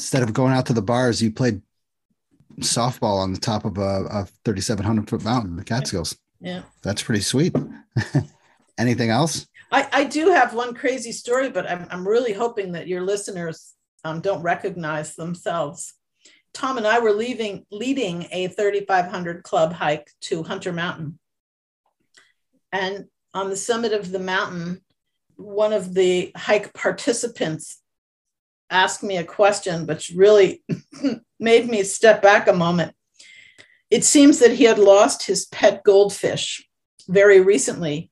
instead of going out to the bars, you played softball on the top of a, a 3,700 foot mountain, the Catskills. Yeah. That's pretty sweet. Anything else? I, I do have one crazy story, but I'm, I'm really hoping that your listeners um, don't recognize themselves. Tom and I were leaving, leading a 3,500 club hike to Hunter Mountain. And on the summit of the mountain, one of the hike participants asked me a question, which really made me step back a moment. It seems that he had lost his pet goldfish very recently,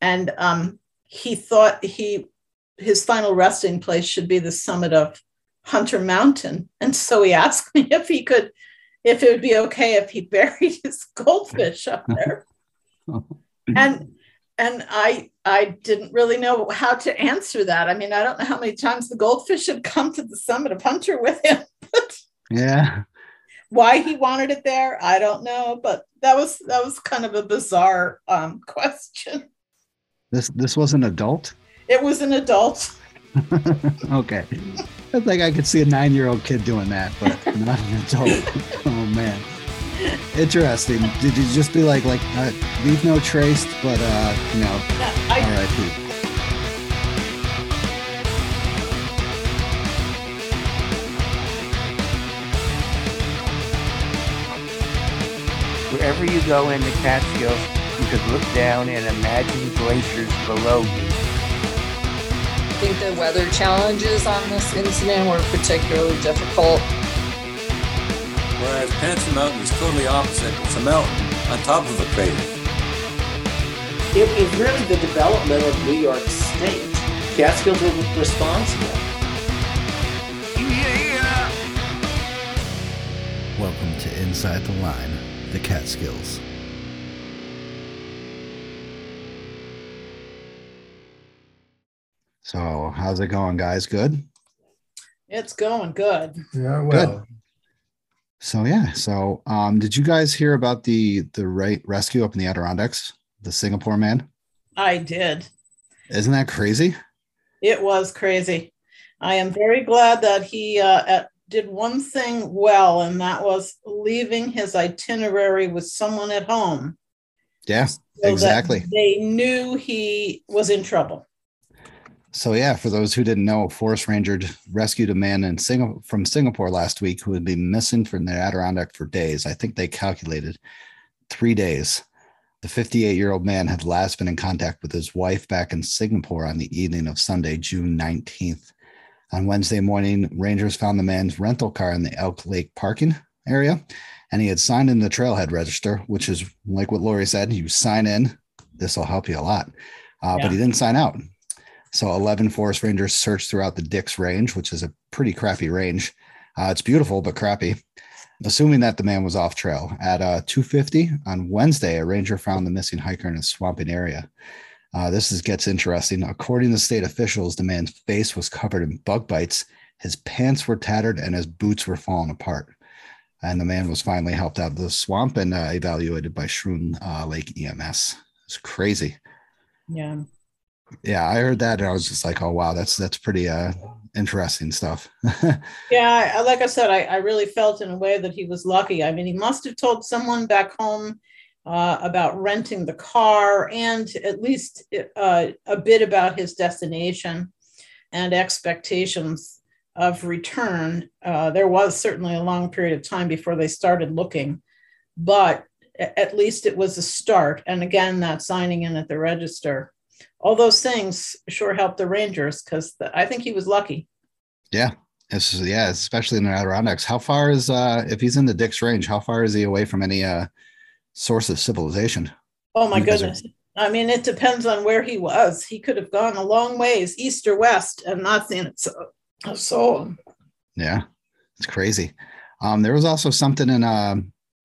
and um, he thought he his final resting place should be the summit of Hunter Mountain, and so he asked me if he could, if it would be okay if he buried his goldfish up there, and and I I didn't really know how to answer that. I mean, I don't know how many times the goldfish had come to the summit of Hunter with him. yeah. Why he wanted it there, I don't know, but that was that was kind of a bizarre um, question. This this was an adult. It was an adult. okay, I think I could see a nine-year-old kid doing that, but not an adult. oh man, interesting. Did you just be like like uh, leave no trace, but uh, no, I, R.I.P. Wherever you go in the Catskills, you could look down and imagine glaciers below you. I think the weather challenges on this incident were particularly difficult. Whereas Panther Mountain is totally opposite. It's a mountain on top of a crater. It was really the development of New York State. Catskills were responsible. Welcome to Inside the Line, the Catskills. So, how's it going, guys? Good. it's going good. Yeah, well. So yeah. So, um, did you guys hear about the the right rescue up in the Adirondacks? The Singapore man. I did. Isn't that crazy? It was crazy. I am very glad that he uh, at, did one thing well, and that was leaving his itinerary with someone at home. Yeah, so exactly. They knew he was in trouble. So yeah, for those who didn't know, Forest Ranger rescued a man in Singapore from Singapore last week who had been missing from the Adirondack for days. I think they calculated three days. The 58 year old man had last been in contact with his wife back in Singapore on the evening of Sunday, June 19th. On Wednesday morning, Rangers found the man's rental car in the Elk Lake parking area, and he had signed in the trailhead register, which is like what Lori said you sign in, this will help you a lot. Uh, Yeah. But he didn't sign out. So 11 forest rangers searched throughout the Dix Range, which is a pretty crappy range. Uh, it's beautiful, but crappy. Assuming that the man was off trail at uh, 250 on Wednesday, a ranger found the missing hiker in a swamping area. Uh, this is, gets interesting. According to state officials, the man's face was covered in bug bites, his pants were tattered, and his boots were falling apart. And the man was finally helped out of the swamp and uh, evaluated by Schroon uh, Lake EMS. It's crazy. Yeah. Yeah, I heard that and I was just like, oh wow, that's that's pretty uh interesting stuff. Yeah, I, like I said, I, I really felt in a way that he was lucky. I mean, he must have told someone back home uh, about renting the car and at least uh, a bit about his destination and expectations of return. Uh, there was certainly a long period of time before they started looking, but at least it was a start. And again, that signing in at the register, all those things sure helped the Rangers because I think he was lucky. yeah. It's yeah, especially in the Adirondacks. How far is uh if he's in the Dix range, how far is he away from any uh source of civilization? Oh my You guys are- goodness. I mean, it depends on where he was. He could have gone a long ways, east or west, and not seen it. So, so Yeah, it's crazy. Um, there was also something in uh,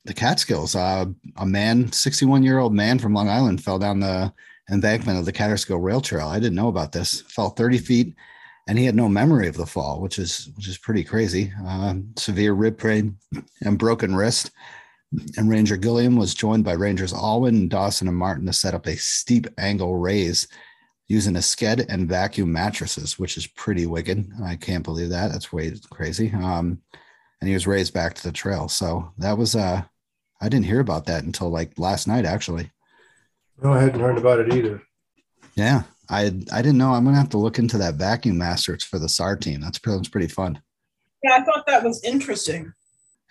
the Catskills. Uh, a man, 61 year old man from Long Island, fell down the embankment of the Catskill Rail Trail. I didn't know about this. Fell 30 feet, and he had no memory of the fall, which is which is pretty crazy. Um, severe rib pain and broken wrist. And Ranger Gilliam was joined by Rangers Alwyn, Dawson, and Martin to set up a steep angle raise using a sked and vacuum mattresses, which is pretty wicked. I can't believe that. That's way crazy. Um, and he was raised back to the trail. So that was uh I didn't hear about that until like last night actually. No, I hadn't heard about it either. Yeah. I I didn't know. I'm gonna have to look into that vacuum mattresses for the SAR team. That's that's pretty fun. Yeah, I thought that was interesting.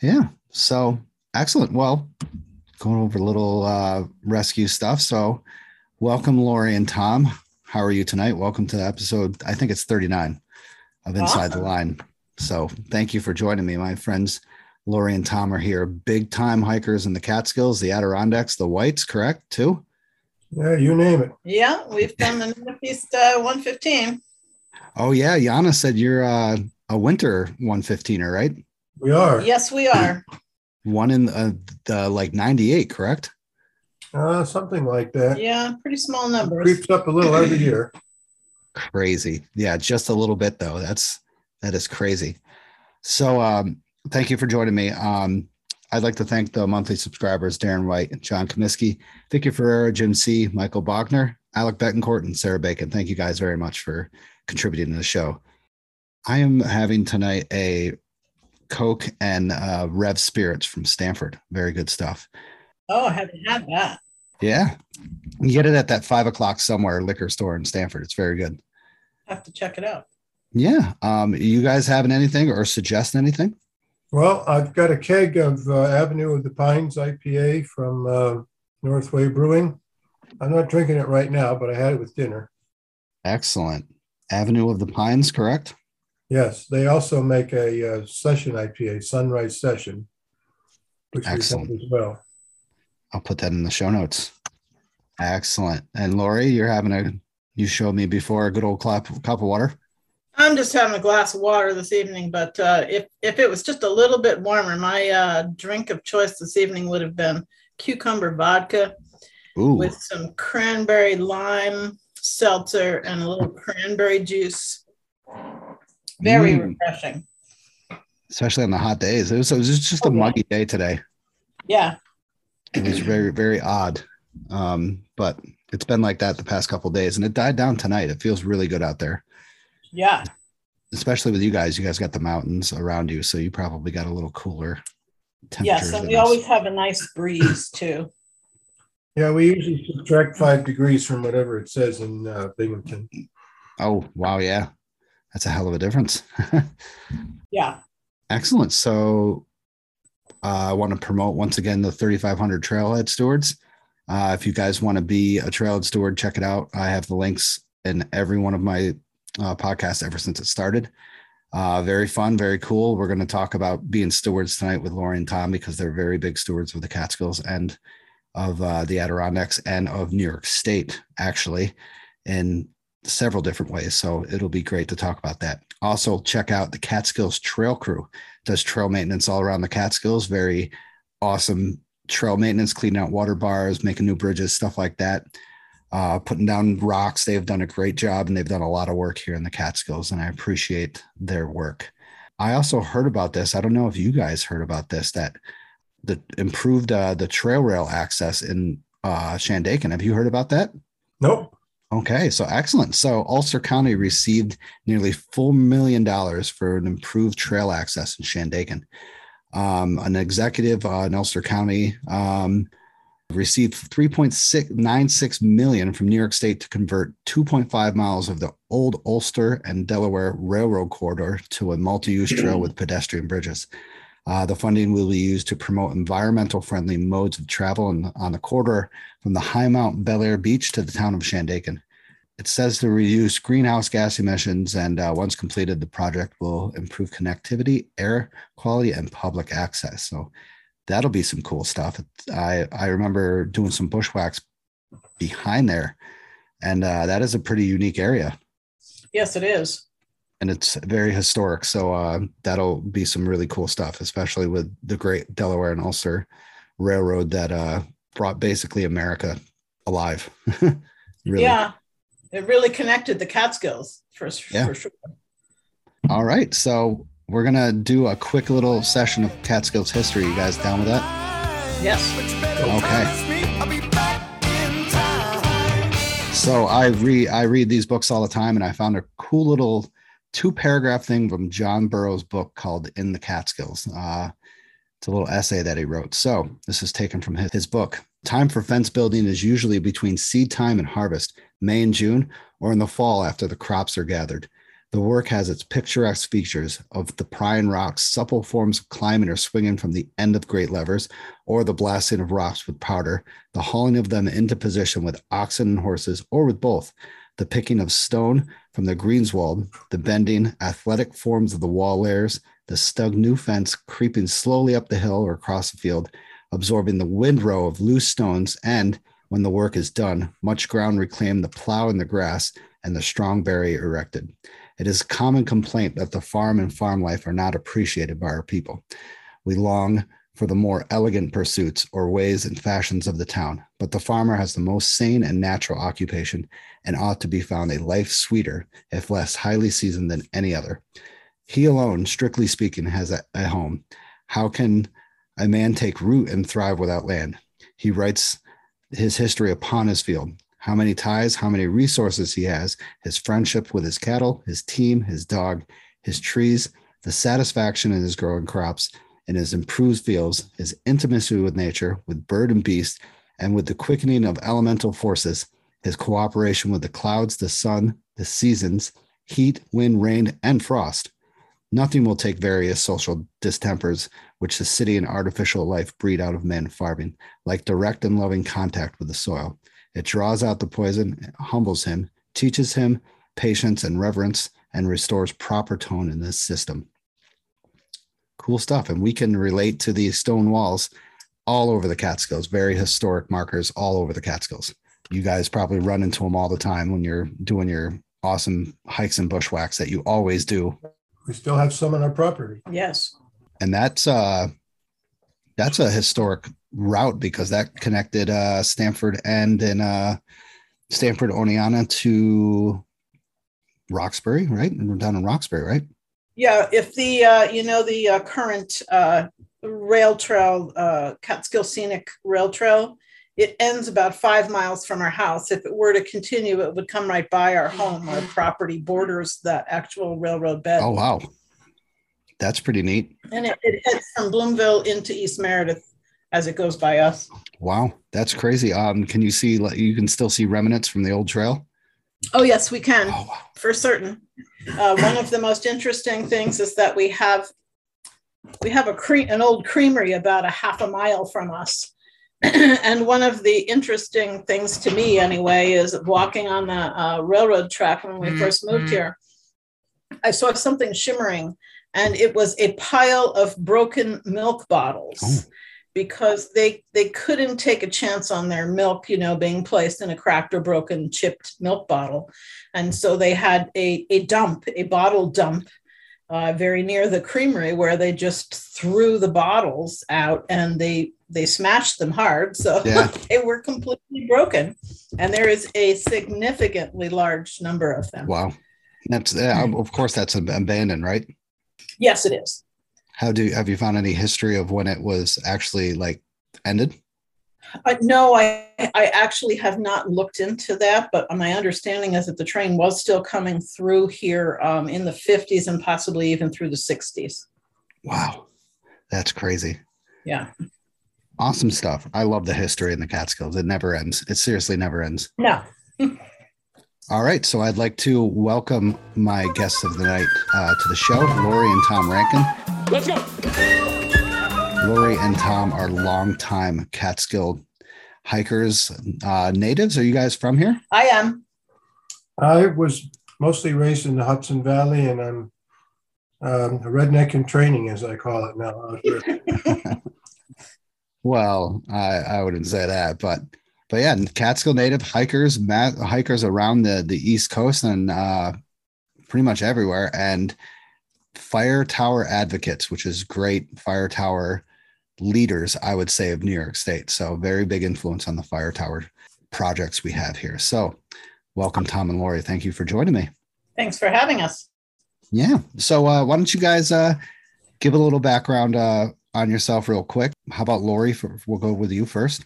Yeah. So excellent. Well, going over a little uh, rescue stuff. So, welcome, Lori and Tom. How are you tonight? Welcome to the episode. I think it's 39 of Inside the Line. So, thank you for joining me. My friends, Lori and Tom, are here. Big time hikers in the Catskills, the Adirondacks, the Whites, correct? Too. Yeah, you name it. Yeah, we've done the Northeast uh, 115. Oh yeah, Yana said you're uh, a winter 115er, right? We are. Yes, we are. One in uh, the like 98, correct? Uh, something like that. Yeah, pretty small numbers. Creeps up a little every year. crazy yeah just a little bit though that's that is crazy so um thank you for joining me um i'd like to thank the monthly subscribers darren white and john comiskey vicky ferreira jim c michael bogner alec betancourt and sarah bacon thank you guys very much for contributing to the show i am having tonight a coke and uh rev spirits from stamford very good stuff Oh, I haven't had that. yeah you get it at that five o'clock somewhere liquor store in stamford it's very good have to check it out. Yeah. Um, you guys having anything or suggest anything? Well, I've got a keg of uh, Avenue of the Pines IPA from uh, Northway Brewing. I'm not drinking it right now, but I had it with dinner. Excellent. Avenue of the Pines, correct? Yes, they also make a uh, session IPA, Sunrise Session, which Excellent. have as well. I'll put that in the show notes. Excellent. And Lori, you're having a you showed me before a good old cup, cup of water. I'm just having a glass of water this evening, but uh, if if it was just a little bit warmer, my uh, drink of choice this evening would have been cucumber vodka Ooh, with some cranberry lime seltzer and a little cranberry juice. Very Mm. refreshing. especially on the hot days. It was, it was just a Okay. muggy day today. Yeah. It was very, very odd. Um, but it's been like that the past couple days and it died down tonight. It feels really good out there, Yeah. especially with you guys. You guys got the mountains around you, so you probably got a little cooler temperatures. Yes. And we us. always have a nice breeze too. Yeah, we usually subtract five degrees from whatever it says in uh, Binghamton. Oh, wow. Yeah. That's a hell of a difference. Yeah. Excellent. So uh, I want to promote once again the 3500 Trailhead Stewards. Uh, if you guys want to be a Trailhead Steward, check it out. I have the links in every one of my uh, podcasts ever since it started. Uh, very fun, very cool. We're going to talk about being stewards tonight with Lori and Tom because they're very big stewards of the Catskills and of uh, the Adirondacks and of New York State, actually, in several different ways. So it'll be great to talk about that. Also, check out the Catskills Trail Crew. Does trail maintenance all around the Catskills. Very awesome trail maintenance, cleaning out water bars, making new bridges, stuff like that. Uh, putting down rocks. They have done a great job and they've done a lot of work here in the Catskills, and I appreciate their work. I also heard about this. I don't know if you guys heard about this that the improved uh, the trail rail access in uh, Shandaken. Have you heard about that? Nope. Okay, so excellent. So Ulster County received nearly four million dollars for an improved trail access in Shandaken. Um, an executive uh, in Ulster County um, received 3.696 million from New York State to convert 2.5 miles of the old Ulster and Delaware Railroad corridor to a multi-use trail with pedestrian bridges. Uh, the funding will be used to promote environmental friendly modes of travel on, on the corridor from the High Mount Belleayre Beach to the town of Shandaken. It says to reduce greenhouse gas emissions, and uh, once completed, the project will improve connectivity, air quality, and public access. So that'll be some cool stuff. I I remember doing some bushwhacks behind there, and uh, that is a pretty unique area, Yes, it is. and it's very historic. So uh, that'll be some really cool stuff, especially with the Great Delaware and Ulster Railroad that uh, brought basically America alive. really. Yeah. It really connected the Catskills for, Yeah. for sure. All right. So we're going to do a quick little session of Catskills history. You guys down with that? Yes. Okay. So I read I read these books all the time, and I found a cool little two paragraph thing from John Burroughs' book called "In the Catskills." Uh, it's a little essay that he wrote. So this is taken from his, his book. Time for fence building is usually between seed time and harvest, May and June, or in the fall after the crops are gathered. The work has its picturesque features of the prying rocks, supple forms climbing or swinging from the end of great levers, or the blasting of rocks with powder, the hauling of them into position with oxen and horses, or with both, the picking of stone from the greensward, the bending, athletic forms of the wall layers, the stug new fence creeping slowly up the hill or across the field, absorbing the windrow of loose stones, and when the work is done, much ground reclaimed, the plow in the grass, and the strong barrier erected. It is a common complaint that the farm and farm life are not appreciated by our people. We long for the more elegant pursuits or ways and fashions of the town, but the farmer has the most sane and natural occupation and ought to be found a life sweeter, if less highly seasoned than any other. He alone, strictly speaking, has a, a home. How can a man take root and thrive without land? He writes his history upon his field how many ties, how many resources he has, his friendship with his cattle, his team, his dog, his trees, the satisfaction in his growing crops, in his improved fields, his intimacy with nature, with bird and beast, and with the quickening of elemental forces, his cooperation with the clouds, the sun, the seasons, heat, wind, rain, and frost. Nothing will take various social distempers which the city and artificial life breed out of man farming, like direct and loving contact with the soil. It draws out the poison, humbles him, teaches him patience and reverence, and restores proper tone in this system. Cool stuff. And we can relate to these stone walls all over the Catskills, very historic markers all over the Catskills. You guys probably run into them all the time when you're doing your awesome hikes and bushwhacks that you always do. We still have some on our property. Yes. And that's uh that's a historic route because that connected uh, Stamford End and uh, Stamford Oneonta to Roxbury, right? And we're down in Roxbury, right? Yeah. If the, uh, you know, the uh, current uh, rail trail, uh, Catskill Scenic Rail Trail, it ends about five miles from our house. If it were to continue, it would come right by our home. Our property borders that actual railroad bed. Oh, wow. That's pretty neat. And it, it heads from Bloomville into East Meredith as it goes by us. Wow, that's crazy. Um, can you see? like You can still see remnants from the old trail. Oh yes, we can Oh, wow. for certain. Uh, one of the most interesting things is that we have we have a cre- an old creamery about a half a mile from us. and one of the interesting things to me, anyway, is walking on the uh, railroad track when we first moved here. I saw something shimmering, and it was a pile of broken milk bottles. Oh. Because they they couldn't take a chance on their milk, you know, being placed in a cracked or broken chipped milk bottle, and so they had a a dump, a bottle dump, uh, very near the creamery where they just threw the bottles out and they they smashed them hard, so Yeah. they were completely broken, and there is a significantly large number of them. Wow. That's yeah, of course that's abandoned, right? Yes, it is. How do have you found any history of when it was actually like ended? Uh, no, I I actually have not looked into that, but my understanding is that the train was still coming through here um, in the 50s and possibly even through the 60s. Wow, that's crazy. Yeah. Awesome stuff. I love the history in the Catskills. It never ends. It seriously never ends. No. All right, so I'd like to welcome my guests of the night uh, to the show, Lori and Tom Rankin. Let's go. Lori and Tom are longtime Catskill hikers, uh, natives. Are you guys from here? I am. I was mostly raised in the Hudson Valley, and I'm um, a redneck in training, as I call it now. out here. Well, I, I wouldn't say that, but but yeah, Catskill native hikers, hikers around the the East Coast and uh, pretty much everywhere, and fire tower advocates, which is great. Fire tower leaders, I would say, of New York State. So very big influence on the fire tower projects we have here. So welcome, Tom and Lori. Thank you for joining me. Thanks for having us. Yeah. So uh, why don't you guys uh, give a little background uh, on yourself real quick? How about Lori? For, we'll go with you first.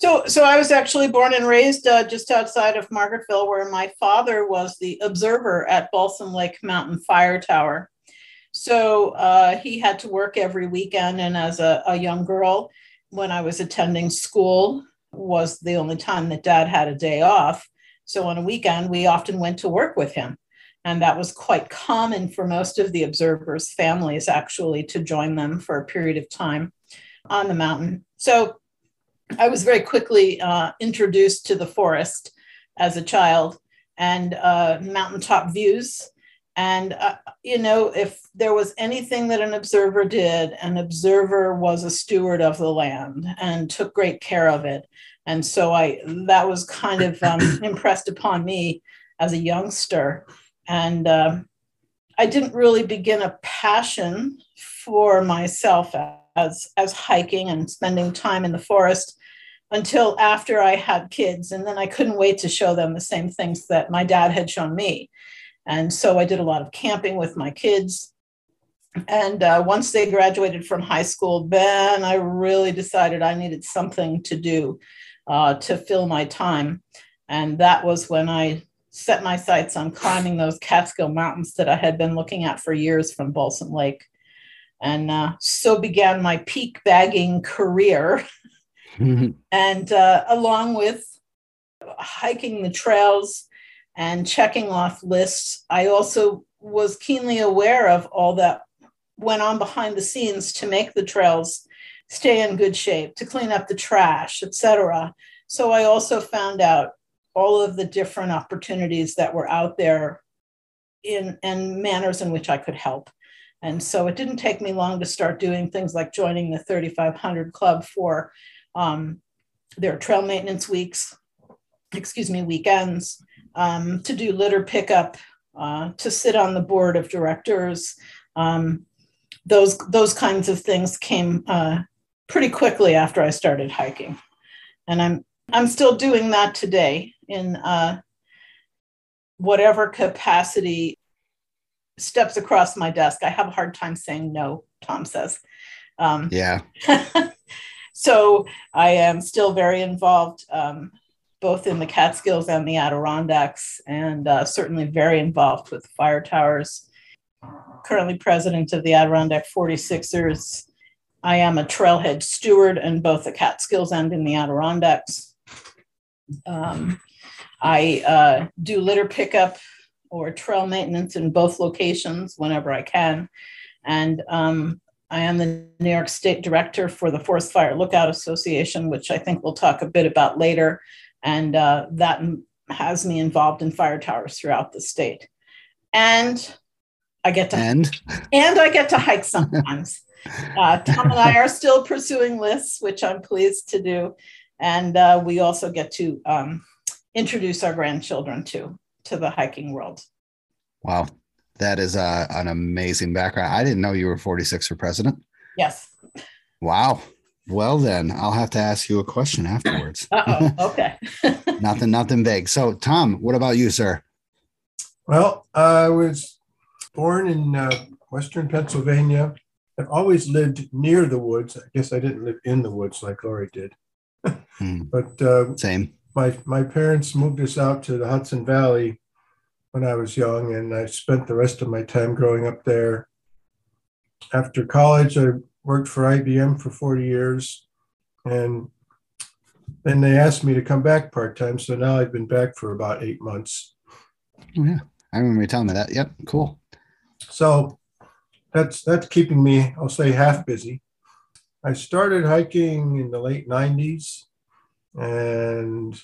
So, so I was actually born and raised uh, just outside of Margaretville, where my father was the observer at Balsam Lake Mountain Fire Tower. So uh, he had to work every weekend, and as a, a young girl, when I was attending school, was the only time that Dad had a day off. So on a weekend, we often went to work with him. And that was quite common for most of the observers' families, actually, to join them for a period of time on the mountain. So I was very quickly uh, introduced to the forest as a child and uh, mountaintop views. And, uh, you know, if there was anything that an observer did, an observer was a steward of the land and took great care of it. And so I, that was kind of um, impressed upon me as a youngster. And uh, I didn't really begin a passion for myself as, as hiking and spending time in the forest until after I had kids. And then I couldn't wait to show them the same things that my dad had shown me. And so I did a lot of camping with my kids. And uh, once they graduated from high school, then I really decided I needed something to do uh, to fill my time. And that was when I set my sights on climbing those Catskill Mountains that I had been looking at for years from Balsam Lake. And uh, so began my peak bagging career. and uh, along with hiking the trails and checking off lists, I also was keenly aware of all that went on behind the scenes to make the trails stay in good shape, to clean up the trash, etc. So I also found out all of the different opportunities that were out there in and manners in which I could help. And so it didn't take me long to start doing things like joining the 3500 Club for um, are trail maintenance weeks, excuse me, weekends, um, to do litter pickup, uh, to sit on the board of directors. Um, those those kinds of things came uh, pretty quickly after I started hiking, and I'm I'm still doing that today in uh, whatever capacity steps across my desk. I have a hard time saying no. Tom says. Um, yeah. so I am still very involved, um, both in the Catskills and the Adirondacks, and uh, certainly very involved with fire towers. Currently president of the Adirondack 46ers. I am a trailhead steward in both the Catskills and in the Adirondacks. Um, I uh, do litter pickup or trail maintenance in both locations whenever I can. And um, I am the New York State Director for the Forest Fire Lookout Association, which I think we'll talk a bit about later. And uh, that has me involved in fire towers throughout the state. And I get to and, and I get to hike sometimes. Uh, Tom and I are still pursuing lists, which I'm pleased to do, and uh, we also get to um, introduce our grandchildren to to the hiking world. Wow, that is uh, an amazing background. I didn't know you were 46er president. Yes. Wow. Well, then I'll have to ask you a question afterwards. oh. Okay. nothing, nothing big. So, Tom, what about you, sir? Well, I was born in uh, Western Pennsylvania. I've always lived near the woods. I guess I didn't live in the woods like Lori did. hmm. But uh, same. My my parents moved us out to the Hudson Valley when I was young, and I spent the rest of my time growing up there. After college, I worked for IBM for 40 years, and then they asked me to come back part time. So now I've been back for about eight months. Oh, yeah, I remember you telling me that. Yep, cool. So that's that's keeping me, I'll say, half busy. I started hiking in the late 90s, and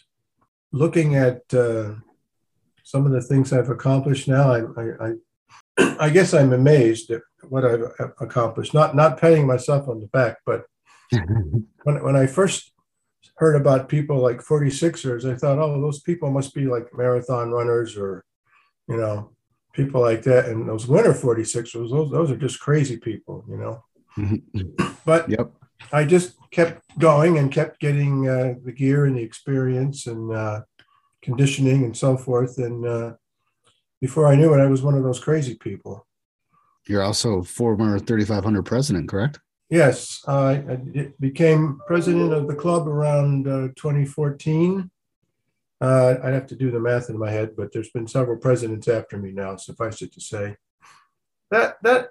looking at uh, some of the things I've accomplished now, I, I, I, I, guess I'm amazed at what I've accomplished. Not not patting myself on the back, but when when I first heard about people like 46ers, I thought, oh, those people must be like marathon runners or, you know, people like that. And those winter 46ers, those those are just crazy people, you know. but yep. I just kept going and kept getting uh, the gear and the experience and uh, conditioning and so forth. And uh, before I knew it, I was one of those crazy people. You're also former 3500 president, correct? Yes, I became president of the club around uh, 2014. Uh, I'd have to do the math in my head, but there's been several presidents after me now, suffice it to say. That that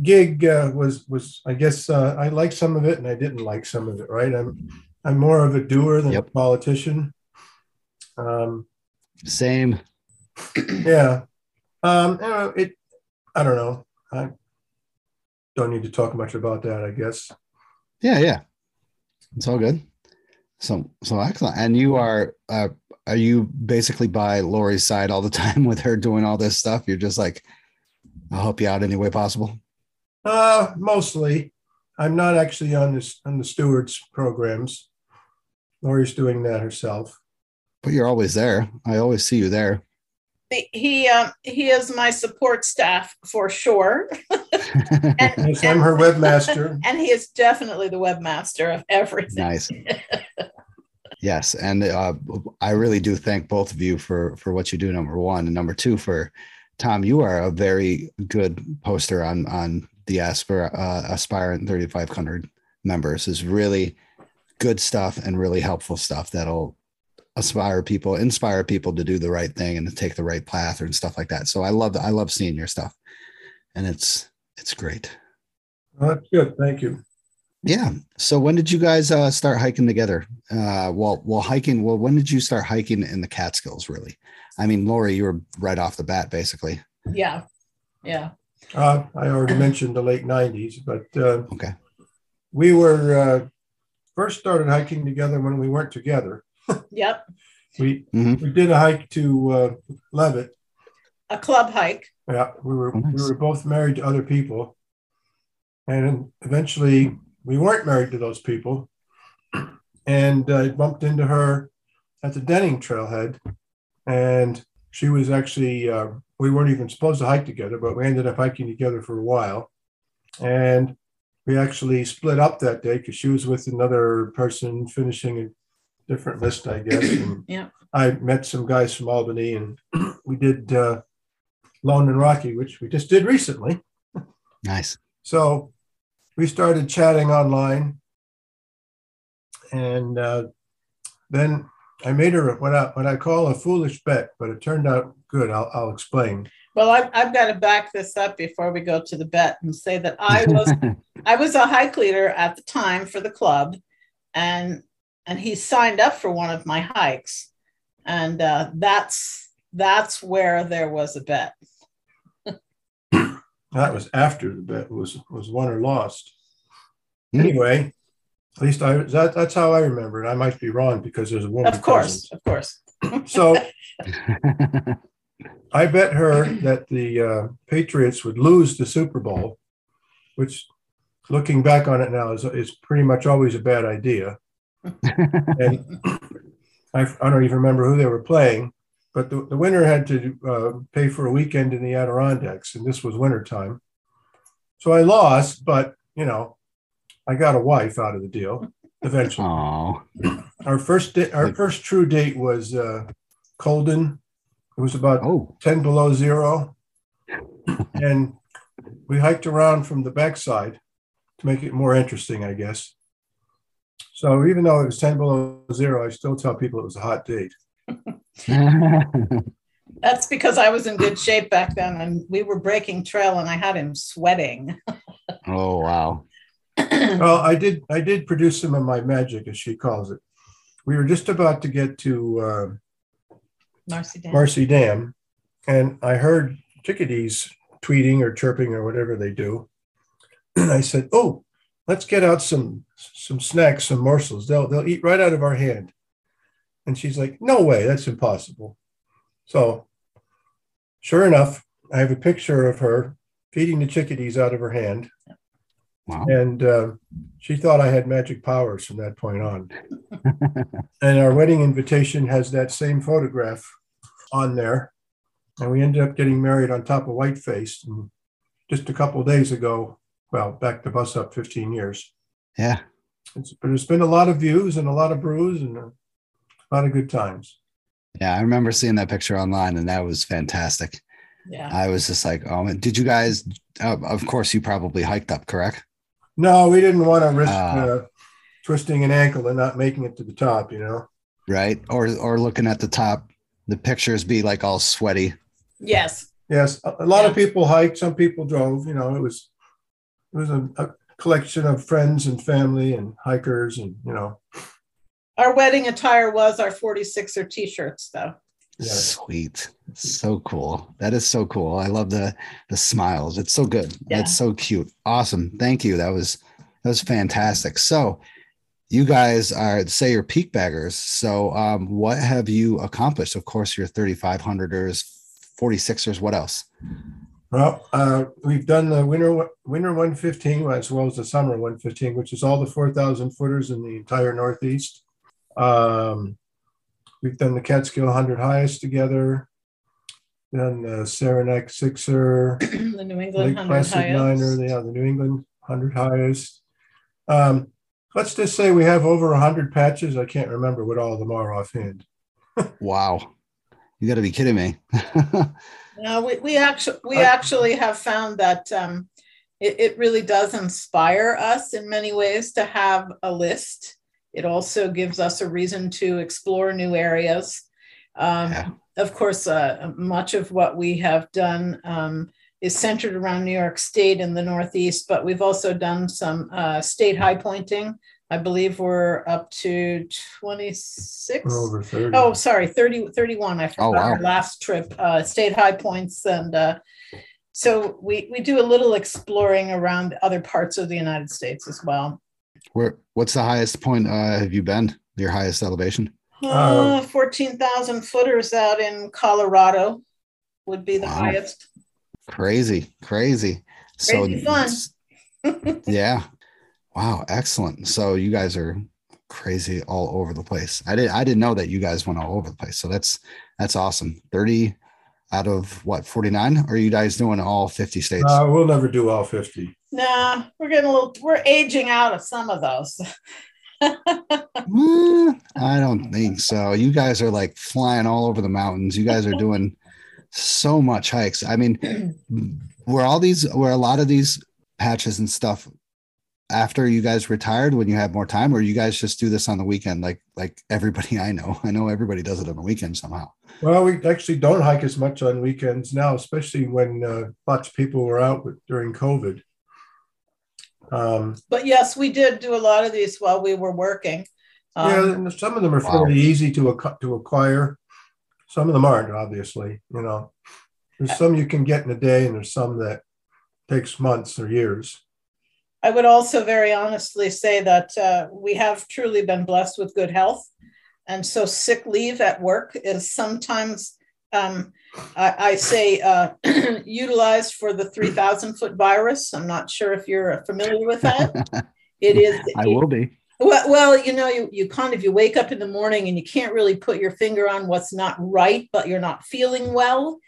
gig uh, was was I guess uh, I liked some of it and I didn't like some of it. Right, I'm I'm more of a doer than a politician. Um, Same. yeah, um, you know, it. I don't know. I don't need to talk much about that. I guess. Yeah, yeah. It's all good. So so excellent. And you are uh are you basically by Lori's side all the time with her doing all this stuff? You're just like, I'll help you out any way possible. Uh, mostly. I'm not actually on this on the stewards programs. Lori's doing that herself. But you're always there. I always see you there. He, um, he is my support staff for sure. And- Yes, I'm her webmaster. And he is definitely the webmaster of everything. nice. Yes, and uh, I really do thank both of you for for what you do. Number one, and number two for Tom. You are a very good poster on on the Aspir uh, Aspirant 3500 members. is really good stuff and really helpful stuff that'll aspire people, inspire people to do the right thing and to take the right path and stuff like that. So I love I love seeing your stuff, and it's it's great. That's good. Thank you. Yeah. So when did you guys uh, start hiking together? Uh, well, well, hiking. Well, when did you start hiking in the Catskills? Really? I mean, Lori, you were right off the bat, basically. Yeah, yeah. Uh, I already mentioned the late 90s, but uh, Okay. we were uh, first started hiking together when we weren't together. Yep. We Mhm. we did a hike to uh, Levitt. A club hike. Yeah, we were Oh, nice. we were both married to other people, and eventually we weren't married to those people. And I bumped into her at the Denning Trailhead, and she was actually uh, we weren't even supposed to hike together, but we ended up hiking together for a while, and we actually split up that day because she was with another person finishing a different list, I guess. And Yeah. I met some guys from Albany, and we did. Uh, Lone and Rocky, which we just did recently. Nice. So we started chatting online, and uh, then I made her what I, what I call a foolish bet, but it turned out good. I'll, I'll explain. Well, I've, I've got to back this up before we go to the bet and say that I was I was a hike leader at the time for the club, and and he signed up for one of my hikes, and uh, that's that's where there was a bet. That was after the bet was was won or lost. Anyway, at least I that, that's how I remember it. I might be wrong because there's a woman. Of course, of course. So I bet her that the uh, Patriots would lose the Super Bowl, which, looking back on it now, is, is pretty much always a bad idea. And I, I don't even remember who they were playing, but the, the winner had to uh, pay for a weekend in the Adirondacks, and this was wintertime. So I lost, but you know, I got a wife out of the deal eventually. Oh, Our first di- our first true date was uh, Colden. It was about oh, 10 below zero. and we hiked around from the backside to make it more interesting, I guess. So even though it was 10 below zero, I still tell people it was a hot date. That's because I was in good shape back then, and we were breaking trail, and I had him sweating. oh, wow. Well, I did I did produce some of my magic, as she calls it. We were just about to get to uh, Marcy Dan. Marcy Dam, and I heard chickadees tweeting or chirping or whatever they do. And I said, "Oh, let's get out some some snacks, some morsels. They'll they'll eat right out of our hand." And she's like, "No way, that's impossible." So, sure enough, I have a picture of her feeding the chickadees out of her hand, Wow. and uh, she thought I had magic powers from that point on. and our wedding invitation has that same photograph on there. And we ended up getting married on top of Whiteface and just a couple of days ago. Well, back the bus up 15 years. Yeah. It's, but it's been a lot of views and a lot of brews and a lot of good times. Yeah. I remember seeing that picture online and that was fantastic. Yeah. I was just like, oh, man. did you guys, uh, of course, you probably hiked up, correct? No, we didn't want to risk Ah. uh, twisting an ankle and not making it to the top. You know. right? Or or looking at the top, the pictures be like all sweaty. Yes. Yes, a, a lot of people hiked. Some people drove. You know, it was it was a, a collection of friends and family and hikers, and you know, Our wedding attire was our 46er t-shirts though. Yeah. Sweet. So cool. That is so cool. I love the the smiles. It's so good. Yeah. It's so cute. Awesome. Thank you. That was that was fantastic. So you guys are say you're peak baggers. So um what have you accomplished? Of course, your 3500ers, 46ers, what else? Well, uh, we've done the winter winter 115 as well as the summer 115, which is all the 4,000 footers in the entire Northeast. Um, we've done the Catskill 100 highest together. Done the Saranac Sixer. the New England Lake 100 Placid highest. Niner, they have the New England 100 highest. Um, let's just say we have over 100 patches. I can't remember what all of them are offhand. Wow. You got to be kidding me. No, we, we actually we I- actually have found that um, it, it really does inspire us in many ways to have a list. It also gives us a reason to explore new areas. Um, Yeah. Of course, uh, much of what we have done um, is centered around New York State and the Northeast, but we've also done some uh, state high pointing. I believe we're up to 26. We're over 30. Oh, sorry, 30, 31. I forgot Oh, wow. our last trip, uh, state high points. And uh, so we, we do a little exploring around other parts of the United States as well. Where what's the highest point uh have you been? Your highest elevation? Uh, 14,000 footers out in Colorado would be the Wow. highest. Crazy, crazy. So fun. yeah. Wow, excellent. So you guys are crazy all over the place. I didn't I didn't know that you guys went all over the place. So that's that's awesome. 30 out of what 49? Are you guys doing all 50 states? Uh, we'll never do all 50. Nah, we're getting a little, we're aging out of some of those. Mm, I don't think so. You guys are like flying all over the mountains. You guys are doing so much hikes. I mean, where all these where a lot of these patches and stuff after you guys retired when you had more time, or you guys just do this on the weekend like like everybody I know? I know everybody does it on the weekend somehow. Well, we actually don't hike as much on weekends now, especially when uh, lots of people were out with, during COVID. Um, But yes, we did do a lot of these while we were working. Um, yeah, and some of them are Wow. fairly easy to acqu- to acquire. Some of them aren't, obviously. You know, there's some you can get in a day, and there's some that takes months or years. I would also very honestly say that uh, we have truly been blessed with good health. And so sick leave at work is sometimes, um, I, I say, uh, utilized for the 3,000 foot virus. I'm not sure if you're familiar with that. It is. I will be. Well, well, you know, you, you kind of you wake up in the morning and you can't really put your finger on what's not right, but you're not feeling well,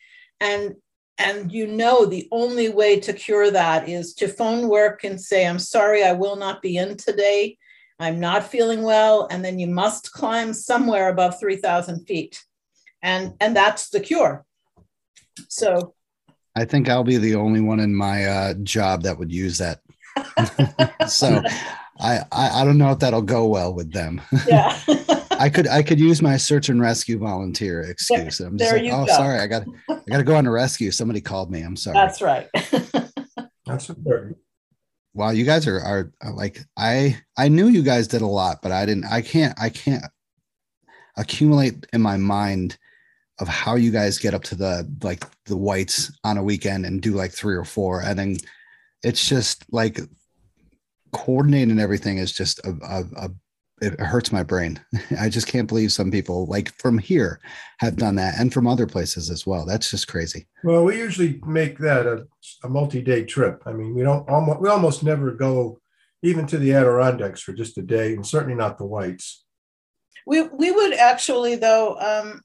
and and you know the only way to cure that is to phone work and say, "I'm sorry, I will not be in today. I'm not feeling well," and then you must climb somewhere above three thousand feet, and and that's the cure. So I think I'll be the only one in my uh, job that would use that. so I, I I don't know if that'll go well with them. yeah. I could I could use my search and rescue volunteer excuse. I'm just there like, you oh, go. sorry, I got I got to go on a rescue. Somebody called me. I'm sorry. That's right. That's important. wow, you guys are, are are like I I knew you guys did a lot, but I didn't. I can't I can't accumulate in my mind of how you guys get up to the like the whites on a weekend and do like three or four, and then it's just like coordinating everything is just a, a, a it hurts my brain. I just can't believe some people like from here have done that and from other places as well. That's just crazy. Well, we usually make that a, a multi-day trip. I mean, we don't almost we almost never go even to the Adirondacks for just a day, and certainly not the Whites. We we would actually though um,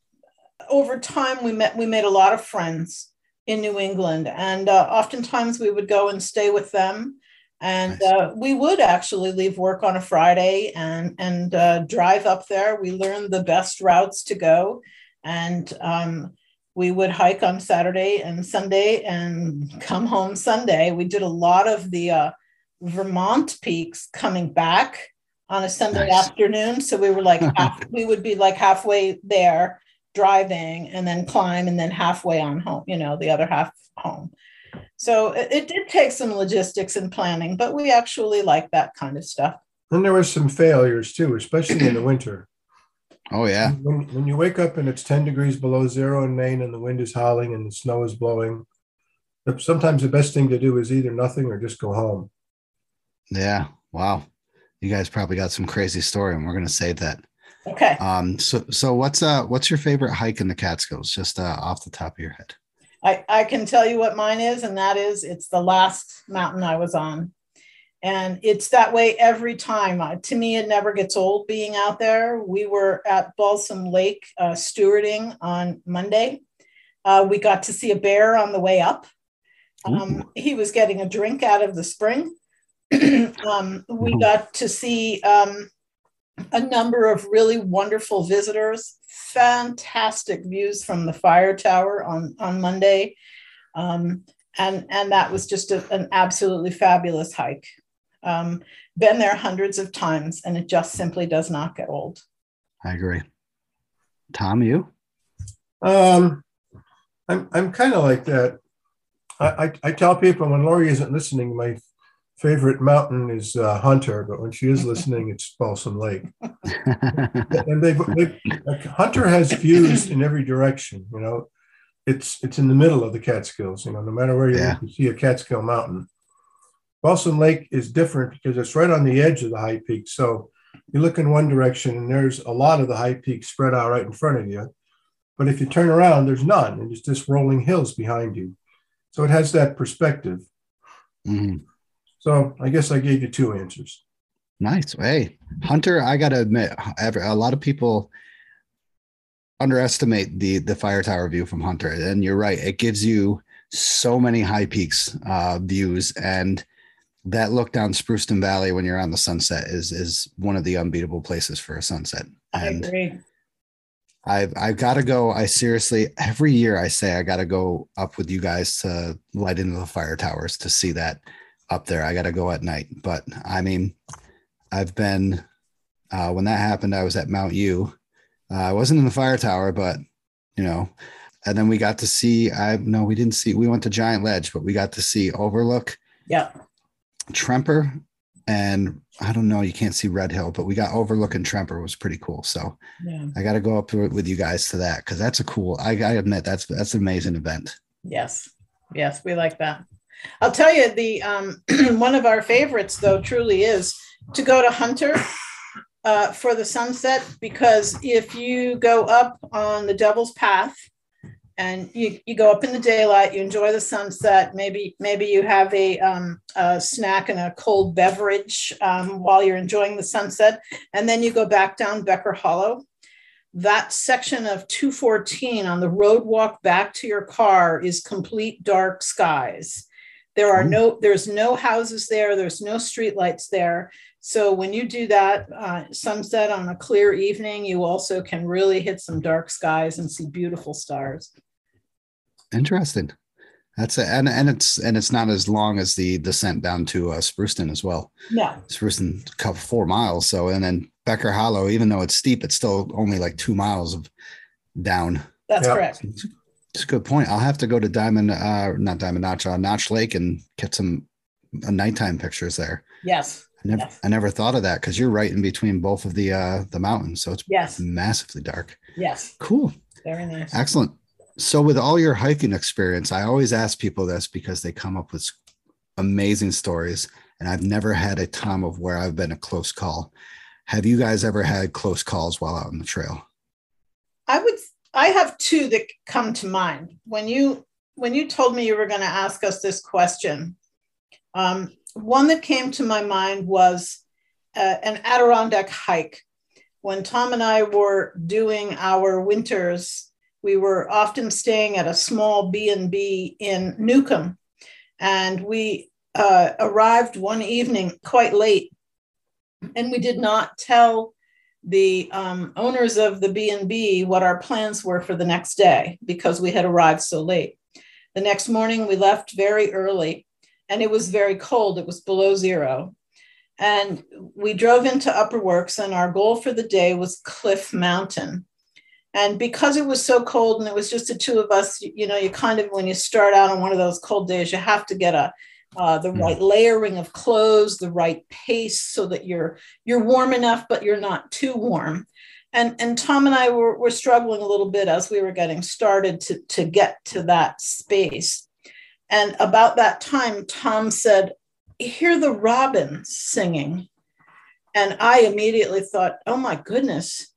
over time we met we made a lot of friends in New England, and uh, oftentimes we would go and stay with them, and Nice. uh, we would actually leave work on a Friday and and uh, drive up there. We learned the best routes to go, and um, we would hike on Saturday and Sunday and come home Sunday. We did a lot of the uh, Vermont peaks coming back on a Sunday Nice. afternoon. So we were like, half, we would be like halfway there driving and then climb and then halfway on home, you know, the other half home. So it, it did take some logistics and planning, but we actually like that kind of stuff. And there was some failures too, especially in the winter. Oh yeah. When, when you wake up and it's 10 degrees below zero in Maine and the wind is howling and the snow is blowing, sometimes the best thing to do is either nothing or just go home. Yeah. Wow. You guys probably got some crazy story, and we're gonna save that. Okay. Um. So so what's uh what's your favorite hike in the Catskills? Just uh, off the top of your head. I, I can tell you what mine is, and that is it's the last mountain I was on. And it's that way every time. Uh, to me, it never gets old being out there. We were at Balsam Lake uh, stewarding on Monday. Uh, we got to see a bear on the way up. Um, he was getting a drink out of the spring. um, we got to see um, a number of really wonderful visitors, fantastic views from the fire tower on, on Monday. Um, and, and that was just a- an absolutely fabulous hike. Um, been there hundreds of times and it just simply does not get old. I agree. Tom, you? Um, I'm, I'm kind of like that. I, I, I tell people when Lori isn't listening, my favorite mountain is uh, Hunter, but when she is listening, it's Balsam Lake. and they, they like Hunter has views in every direction. You know, it's it's in the middle of the Catskills. You know, no matter where you Yeah. look, you see a Catskill mountain. Balsam Lake is different because it's right on the edge of the high peaks. So you look in one direction, and there's a lot of the high peaks spread out right in front of you. But if you turn around, there's none, and it's just rolling hills behind you. So it has that perspective. Mhm. So I guess I gave you two answers. Nice. Hey, Hunter, I gotta admit, a lot of people underestimate the the fire tower view from Hunter, and you're right. It gives you so many high peaks uh, views, and that look down Spruceton Valley when you're on the sunset is is one of the unbeatable places for a sunset. I agree. I've I've got to go. I seriously every year I say I got to go up with you guys to light into the fire towers to see that up there. I got to go at night, but I mean, I've been uh, when that happened. I was at Mount U. Uh, I wasn't in the fire tower, but you know, and then we got to see. I no, we didn't see. We went to Giant Ledge, but we got to see Overlook, Yeah. Tremper, and I don't know. You can't see Red Hill, but we got Overlook and Tremper was pretty cool. So. Yeah. I got to go up with you guys to that because that's a cool. I, I admit that's that's an amazing event. Yes, yes, we like that. I'll tell you the um, one of our favorites though truly is to go to Hunter uh, for the sunset because if you go up on the Devil's Path and you, you go up in the daylight, you enjoy the sunset. Maybe maybe you have a, um, a snack and a cold beverage um, while you're enjoying the sunset, and then you go back down Becker Hollow that section of 214 on the road walk back to your car is complete dark skies. There are no, there's no houses there. There's no streetlights there. So when you do that uh, sunset on a clear evening, you also can really hit some dark skies and see beautiful stars. Interesting. That's it, and and it's and it's not as long as the descent down to uh, Spruceton as well. No, Spruceton, a couple four miles. So and then Becker Hollow, even though it's steep, it's still only like two miles of down. that's Yeah. correct. It's a good point. I'll have to go to Diamond, uh, not Diamond Notch, uh, Notch Lake, and get some uh, nighttime pictures there. Yes, I never, Yes. I never thought of that because you're right in between both of the uh, the mountains, so it's yes, massively dark. yes. Cool. Very nice. Excellent. So, with all your hiking experience, I always ask people this because they come up with amazing stories, and I've never had a time of where I've been a close call. Have you guys ever had close calls while out on the trail? I would I have two that come to mind. When you when you told me you were going to ask us this question, um, one that came to my mind was uh, an Adirondack hike. When Tom and I were doing our winters, we were often staying at a small B and B in Newcomb, and we uh, arrived one evening quite late, and we did not tell the um, owners of the b&b what our plans were for the next day because we had arrived so late the next morning we left very early and it was very cold. It was below zero. And we drove into Upper Works, and our goal for the day was Cliff Mountain. And because it was so cold and it was just the two of us, you, you know, you kind of, when you start out on one of those cold days, you have to get a, uh, the Mm. right layering of clothes, the right pace, so that you're you're warm enough, but you're not too warm. And and Tom and I were, were struggling a little bit as we were getting started to to get to that space. And about that time, Tom said, "Hear the robins singing," and I immediately thought, "Oh my goodness."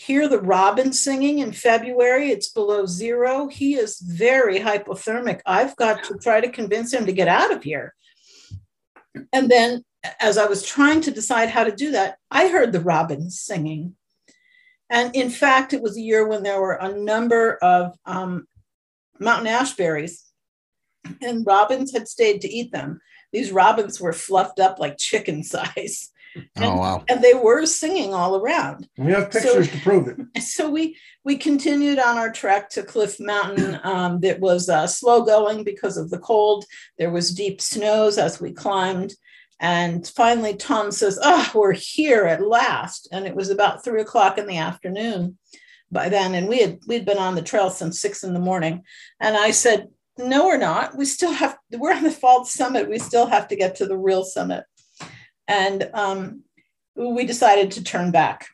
Hear the robin singing in February. It's below zero. He is very hypothermic. I've got to try to convince him to get out of here. And then, as I was trying to decide how to do that, I heard the robins singing. And in fact, it was a year when there were a number of um, mountain ashberries, and robins had stayed to eat them. These robins were fluffed up like chicken size, Oh wow. and they were singing all around We have pictures to prove it. so we we continued on our trek to Cliff Mountain. Um, that was uh, slow going because of the cold. There was deep snows as we climbed, and finally Tom says, "Oh, we're here at last!" And it was about three o'clock in the afternoon by then, and we had we'd been on the trail since six in the morning. And I said, "No, we're not. We still have. We're on the false summit. We still have to get to the real summit." And um, we decided to turn back.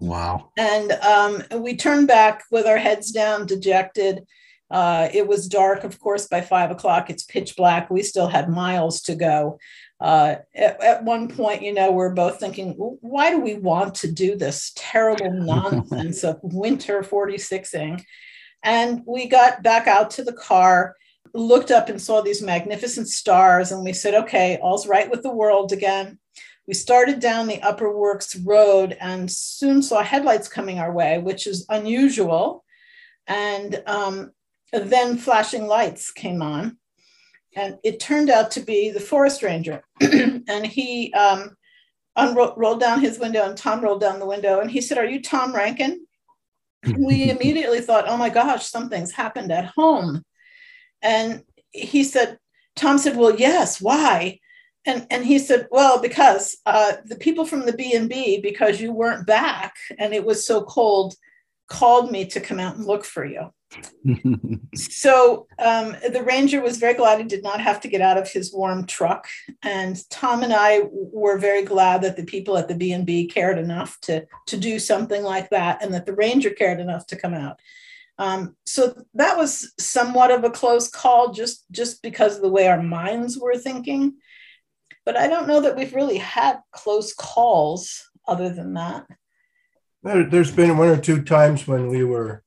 Wow. And um, we turned back with our heads down, dejected. Uh, it was dark, of course, by five o'clock. It's pitch black. We still had miles to go. Uh, at, at one point, you know, we're both thinking, why do we want to do this terrible nonsense of winter 46ing? And we got back out to the car, looked up and saw these magnificent stars, and we said, okay, all's right with the world again. We started down the Upper Works Road and soon saw headlights coming our way, which is unusual. And um, then flashing lights came on. And it turned out to be the forest ranger. and he um, unro- rolled down his window, and Tom rolled down the window. And he said, Are you Tom Rankin? we immediately thought, Oh my gosh, something's happened at home. And he said, Tom said, Well, yes, why? And, and he said, well, because uh, the people from the B&B, because you weren't back and it was so cold, called me to come out and look for you. So um, the ranger was very glad he did not have to get out of his warm truck. And Tom and I were very glad that the people at the B&B cared enough to, to do something like that and that the ranger cared enough to come out. Um, so that was somewhat of a close call just, just because of the way our minds were thinking but I don't know that we've really had close calls other than that. There, there's been one or two times when we were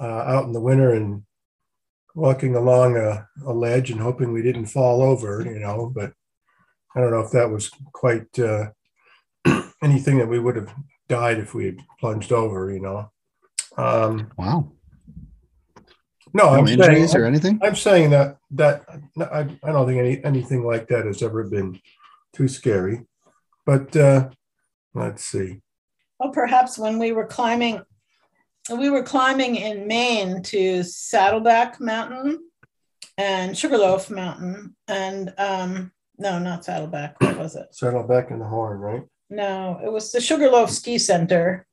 uh, out in the winter and walking along a, a ledge and hoping we didn't fall over, you know, but I don't know if that was quite uh, anything that we would have died if we had plunged over, you know. Um, wow. no, No I'm injuries saying, or anything? I'm saying that that no, I, I don't think any anything like that has ever been too scary. But uh, let's see. Oh, perhaps when we were climbing, we were climbing in Maine to Saddleback Mountain and Sugarloaf Mountain, and um, no, not Saddleback. What was it? Saddleback back in the horn, right? No, it was the Sugarloaf Ski Center.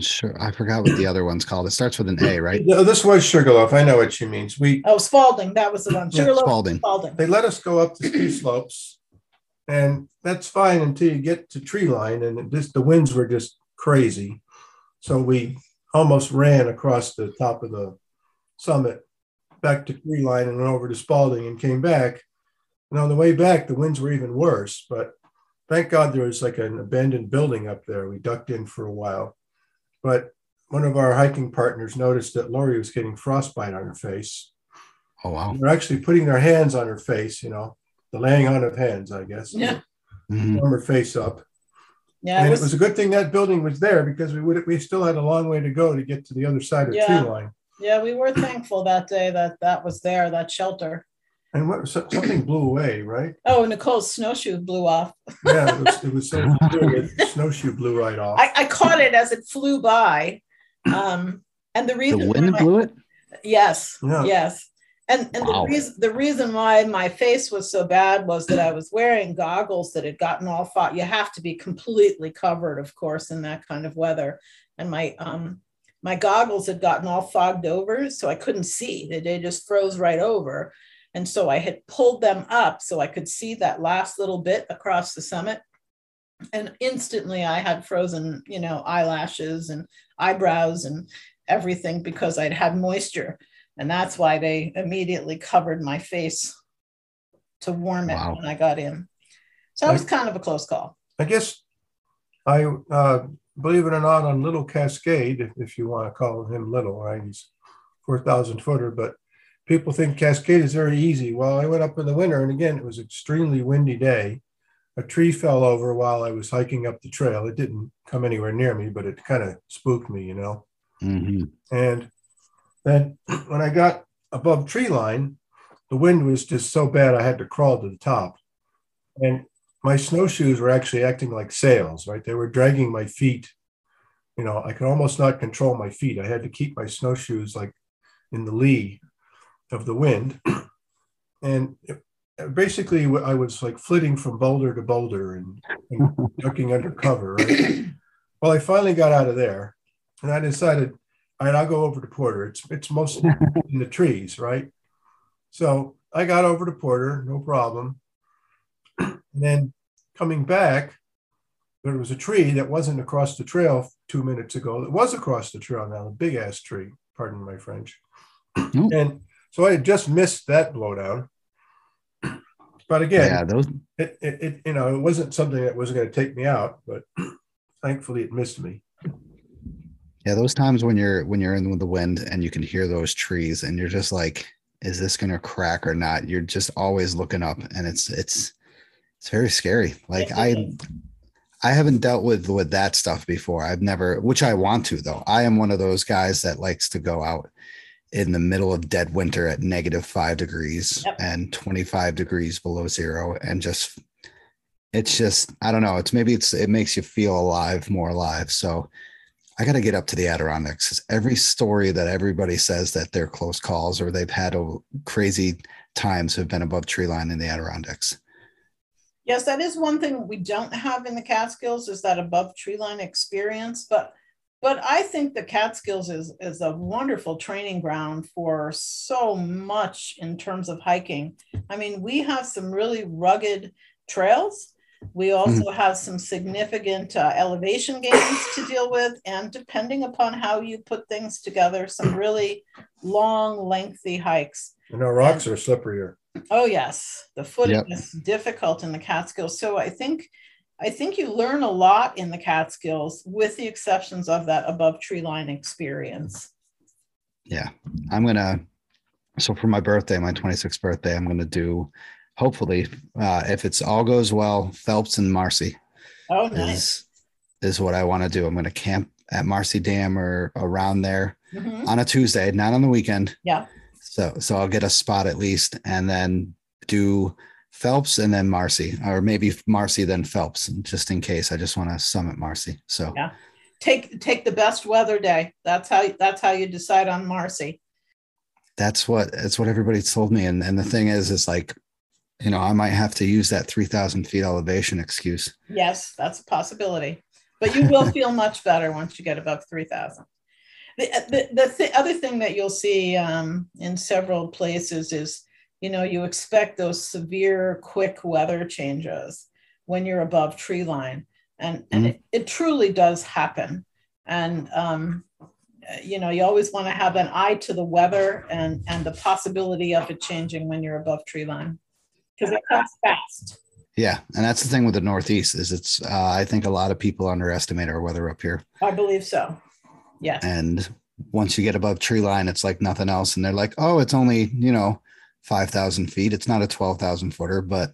Sure. I forgot what the other one's called. It starts with an A, right? No, this was Sugarloaf. I know what she means. We Oh, Spaulding. That was the one. Yeah, Spaulding. Spaulding. they let us go up the ski slopes, and that's fine until you get to tree line, and just the winds were just crazy. So we almost ran across the top of the summit back to tree line and went over to Spaulding and came back. And on the way back, the winds were even worse. But thank God there was like an abandoned building up there. We ducked in for a while. But one of our hiking partners noticed that Lori was getting frostbite on her face. Oh wow. They're actually putting their hands on her face, you know, the laying on of hands, I guess. Yeah. Mhm. Warm her face up. Yeah, and it it was, was a good thing that building was there because we would we still had a long way to go to get to the other side of Yeah. tree line. yeah, we were thankful that day that that was there, that shelter. And what so- something blew away, right? Oh, Nicole's snowshoe blew off. Yeah, it was, it was so clear snowshoe blew right off. I, I caught it as it flew by. Um, and the reason The reason wind why- blew it? yes, Yeah. yes. And and Wow. the reason the reason why my face was so bad was that I was wearing goggles that had gotten all fog. You have to be completely covered, of course, in that kind of weather. And my um my goggles had gotten all fogged over, so I couldn't see. They, they just froze right over. And so I had pulled them up so I could see that last little bit across the summit. And instantly I had frozen, you know, eyelashes and eyebrows and everything because I'd had moisture. And that's why they immediately covered my face to warm it Wow. when I got in. So that was kind of a close call. I guess I uh, believe it or not on Little Cascade, if, you want to call him little, right? He's four thousand footer, but people think Cascade is very easy. Well, I went up in the winter, and again, it was extremely windy day. A tree fell over while I was hiking up the trail. It didn't come anywhere near me, but it kind of spooked me, you know. Mhm. And then when I got above tree line, the wind was just so bad I had to crawl to the top. And my snowshoes were actually acting like sails, right? They were dragging my feet. You know, I could almost not control my feet. I had to keep my snowshoes like in the lee of the wind. And basically, I was like flitting from boulder to boulder and, and ducking under cover, right? Well, I finally got out of there and I decided, all right, I'll go over to Porter. It's it's mostly in the trees, right? So I got over to Porter, no problem. And then coming back, there was a tree that wasn't across the trail two minutes ago. It was across the trail now, a big ass tree, pardon my French. Oh. And so I had just missed that blowdown. But again, Yeah, those it, it, it you know it wasn't something that was going to take me out but thankfully it missed me yeah, those times when you're when you're in with the wind and you can hear those trees and you're just like, is this gonna crack or not? You're just always looking up and it's it's it's very scary. Like I. I haven't dealt with with that stuff before. I've never, which I want to though. I am one of those guys that likes to go out in the middle of dead winter at negative five degrees Yep. and 25 degrees below zero and just it's just I don't know. It's maybe it's it makes you feel alive, more alive. So I got to get up to the Adirondacks every story that everybody says that they're close calls or they've had a crazy times have been above tree line in the Adirondacks. Yes, that is one thing we don't have in the Catskills is that above tree line experience, but but I think the Catskills is is a wonderful training ground for so much in terms of hiking. I mean, we have some really rugged trails. We also have some significant uh, elevation gains to deal with, and depending upon how you put things together, some really long, lengthy hikes. and our rocks are slipperier Oh yes, the footing Yep. is difficult in the Catskills. So I think I think you learn a lot in the Catskills, with the exceptions of that above tree line experience. yeah i'm gonna so for my birthday my 26th birthday i'm gonna do hopefully uh if it's all goes well phelps and marcy Oh, nice. is is what i want to do i'm gonna camp at marcy dam or around there Mhm. on a tuesday not on the weekend Yeah. so so i'll get a spot at least and then do phelps and then marcy or maybe marcy then phelps just in case i just want to summit marcy so Yeah. Take take the best weather day. That's how that's how you decide on Marcy. that's what that's what everybody told me and and the thing is is like you know i might have to use that 3000 feet elevation excuse Yes, that's a possibility. But you will feel much better once you get above 3,000. The, the, the th- other thing that you'll see um, in several places is, you know, you expect those severe, quick weather changes when you're above tree line. And, and it, it truly does happen. And, um, you know, you always want to have an eye to the weather and, and the possibility of it changing when you're above tree line because it comes fast. yeah and that's the thing with the northeast is it's uh, i think a lot of people underestimate our weather up here I believe so. Yes. and once you get above tree line it's like nothing else and they're like oh it's only you know 5000 feet it's not a 12000 footer but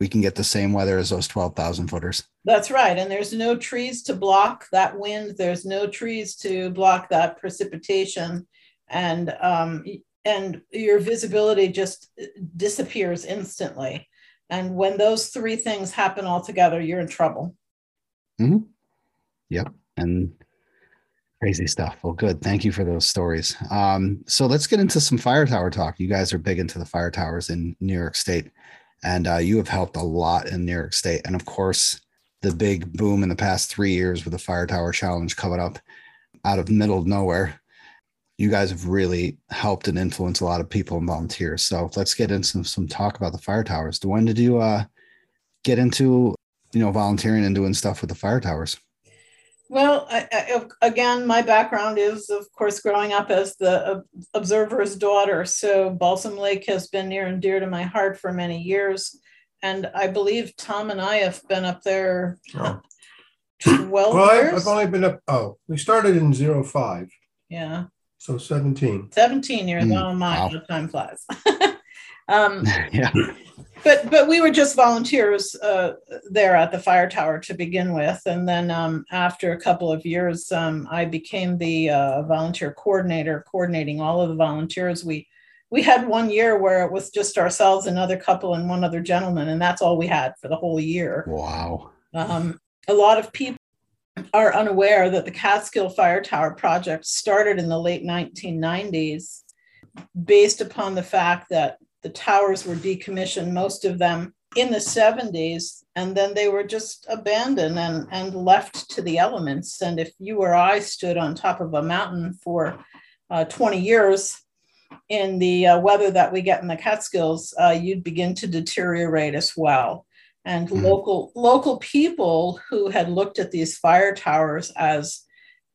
we can get the same weather as those 12000 footers That's right. And there's no trees to block that wind. There's no trees to block that precipitation. And um, and your visibility just disappears instantly. And when those three things happen all together, you're in trouble. Hmm. Yep. And Crazy stuff. Well, good. Thank you for those stories. Um, so let's get into some fire tower talk. You guys are big into the fire towers in New York State, and uh, you have helped a lot in New York State. And of course, the big boom in the past three years with the fire tower challenge coming up out of middle of nowhere. You guys have really helped and influenced a lot of people and volunteers. So let's get into some, some talk about the fire towers. When did you uh, get into you know volunteering and doing stuff with the fire towers? Well, I, I, again, my background is, of course, growing up as the observer's daughter. So Balsam Lake has been near and dear to my heart for many years. And I believe Tom and I have been up there oh. 12 well, years. I've only been up, oh, we started in 05. Yeah. So 17. 17 years. Mm, oh, my, wow. time flies. um, yeah but but we were just volunteers uh, there at the fire tower to begin with, and then um, after a couple of years, um, I became the uh, volunteer coordinator, coordinating all of the volunteers. We we had one year where it was just ourselves, another couple, and one other gentleman, and that's all we had for the whole year. Wow. Um, a lot of people are unaware that the Catskill Fire Tower project started in the late 1990s based upon the fact that the towers were decommissioned, most of them in the 70s, and then they were just abandoned and, and left to the elements. And if you or I stood on top of a mountain for uh, 20 years in the uh, weather that we get in the Catskills, uh, you'd begin to deteriorate as well. And mm-hmm. local local people who had looked at these fire towers as,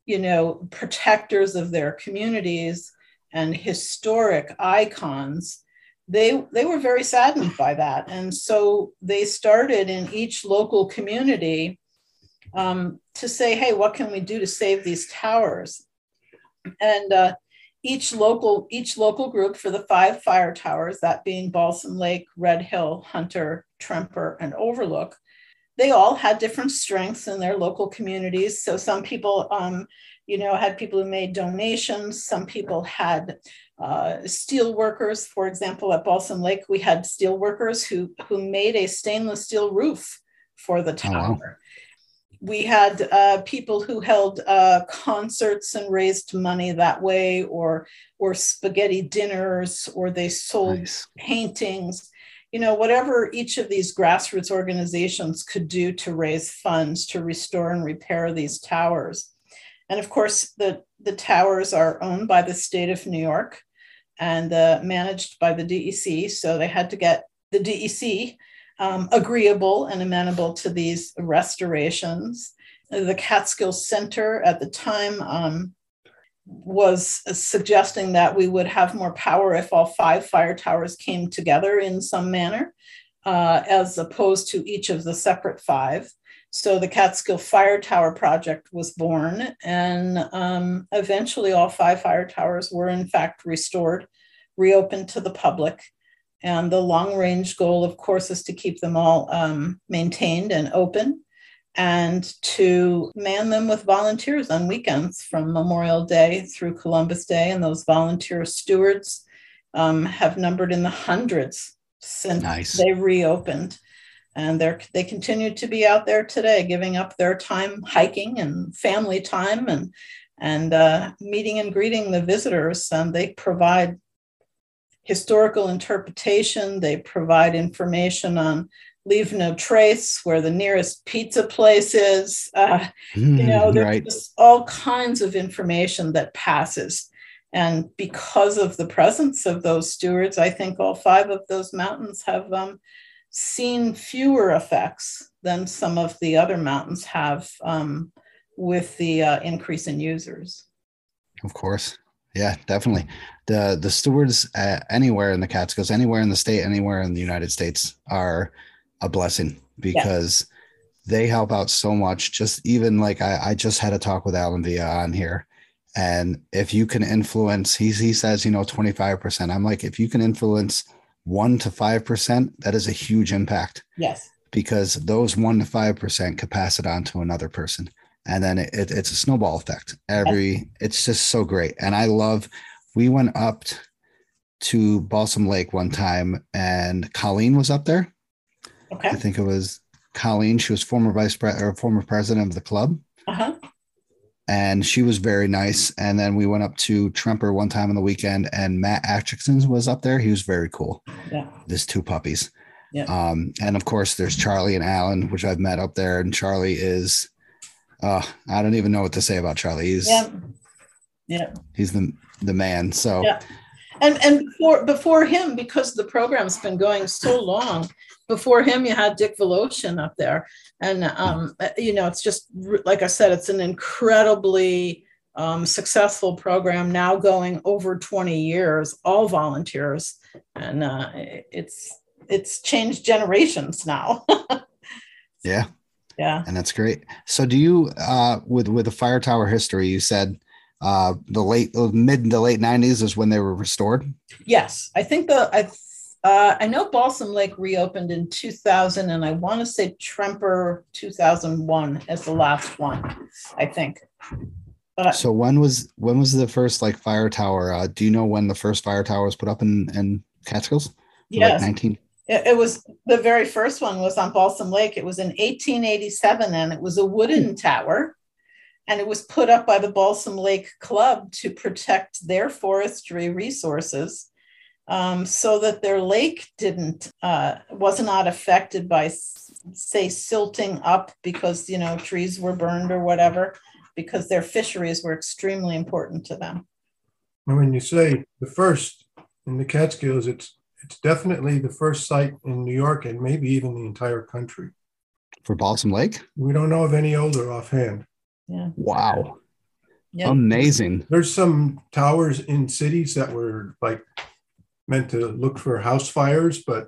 you know, protectors of their communities and historic icons they they were very saddened by that. And so they started in each local community um, to say hey what can we do to save these towers? And uh, each local each local group for the five fire towers that being balsam lake red hill hunter tremper and overlook they all had different strengths in their local communities. So some people um, you know had people who made donations some people had uh, steel workers, for example, at Balsam Lake, we had steel workers who, who made a stainless steel roof for the tower. Oh, wow. We had uh, people who held uh, concerts and raised money that way, or or spaghetti dinners, or they sold nice. paintings. You know, whatever each of these grassroots organizations could do to raise funds to restore and repair these towers. And of course, the, the towers are owned by the state of New York and uh, managed by the DEC. So they had to get the DEC um, agreeable and amenable to these restorations. The Catskill Center at the time um, was suggesting that we would have more power if all five fire towers came together in some manner, uh, as opposed to each of the separate five. So the Catskill Fire Tower project was born, and um, eventually all five fire towers were in fact restored, reopened to the public. And the long range goal, of course, is to keep them all um, maintained and open and to man them with volunteers on weekends from Memorial Day through Columbus Day. And those volunteer stewards um, have numbered in the hundreds since nice. they reopened and they're they continue to be out there today giving up their time hiking and family time and and uh, meeting and greeting the visitors. And they provide historical interpretation. They provide information on leave no trace where the nearest pizza place is. Uh, mm, you know there's right. just all kinds of information that passes. And because of the presence of those stewards i think all five of those mountains have um, seen fewer effects than some of the other mountains have um, with the uh, increase in users. Of course. Yeah, definitely. The the stewards uh, anywhere in the Catskills, anywhere in the state, anywhere in the United States are a blessing because they help out so much. Just even like I, I just had a talk with Alan Villa on here. And if you can influence, he, he says, you know, 25%. I'm like, if you can influence one to five percent, that is a huge impact. Yes. Because those one to five percent could pass it on to another person. And then it, it, it's a snowball effect. Every yes. it's just so great. And I love we went up to Balsam Lake one time and Colleen was up there. Okay. I think it was Colleen. She was former vice president or former president of the club. Uh-huh. And she was very nice. And then we went up to Tremper one time on the weekend, and Matt Atchison was up there. He was very cool. Yeah. There's two puppies. Yeah. Um, and of course, there's Charlie and Alan, which I've met up there. And Charlie is, uh, I don't even know what to say about Charlie. He's Yeah. Yeah. he's the the man. So Yeah. And and before before him, because the program's been going so long, before him you had Dick Voloshin up there, and um, you know it's just like I said, it's an incredibly um, successful program now going over twenty years, all volunteers, and uh, it's it's changed generations now. yeah, yeah. and that's great. So do you uh with with the fire tower history, you said uh the late mid to late 90s is when they were restored. Yes, I think the I uh, I know Balsam Lake reopened in 2000, and I want to say Tremper 2001 as the last one. I think. But So when was when was the first like fire tower? Uh do you know when the first fire tower was put up in in Catskills? yes, Like 19 it, it was the very first one was on Balsam Lake. It was in 1887, and it was a wooden tower, and it was put up by the Balsam Lake Club to protect their forestry resources. Um, so that their lake didn't uh, was not affected by say silting up because you know trees were burned or whatever because their fisheries were extremely important to them And when you say the first in the Catskills, it's it's definitely the first site in New York and maybe even the entire country. for Balsam Lake? We don't know of any older offhand. yeah Wow. yeah Amazing. There's some towers in cities that were like meant to look for house fires, but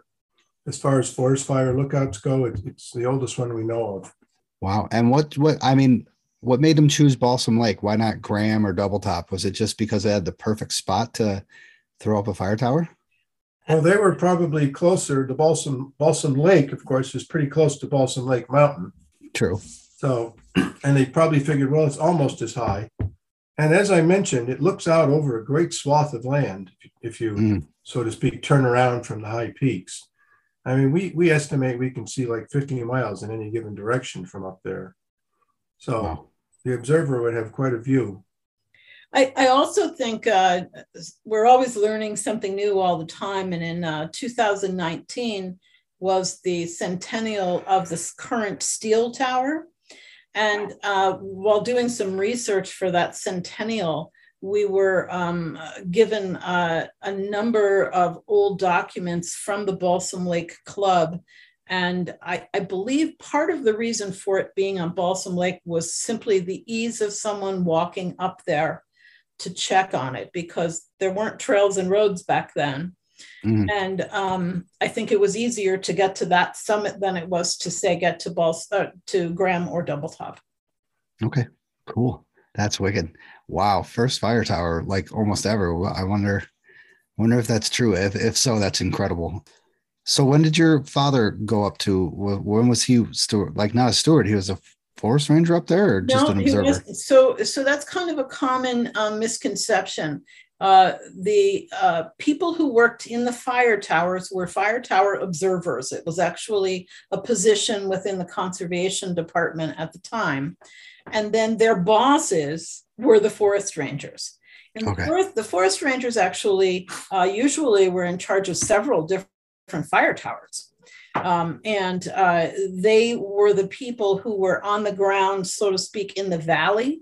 as far as forest fire lookouts go, it, it's the oldest one we know of. Wow. And what what I mean, what made them choose Balsam Lake? Why not Graham or Double Top? Was it just because they had the perfect spot to throw up a fire tower? Well, they were probably closer to Balsam Balsam Lake, of course, is pretty close to Balsam Lake Mountain. True. So, and they probably figured, well, it's almost as high. And as I mentioned, it looks out over a great swath of land if you, Mm. So to speak, turn around from the high peaks. I mean, we we estimate we can see like 50 miles in any given direction from up there. So Wow. the observer would have quite a view. I, I also think uh, we're always learning something new all the time. And in uh, 2019 was the centennial of this current steel tower. And uh, while doing some research for that centennial, we were um, given uh, a number of old documents from the Balsam Lake Club. And I, I believe part of the reason for it being on Balsam Lake was simply the ease of someone walking up there to check on it because there weren't trails and roads back then. Mhm. And um, I think it was easier to get to that summit than it was to say get to Bals- uh, to Graham or Double Top. Okay. Cool. That's wicked. Wow. First fire tower, like almost ever. I wonder, wonder if that's true. If if so, that's incredible. So when did your father go up to? When was he steward? Like not a steward. He was a forest ranger up there, or just an observer. was- so so that's kind of a common um, misconception. Uh, the uh, people who worked in the fire towers were fire tower observers. It was actually a position within the conservation department at the time. And then their bosses were the forest rangers. And Okay. the, forest, the forest rangers actually uh, usually were in charge of several different fire towers. Um, and uh, they were the people who were on the ground, so to speak, in the valley,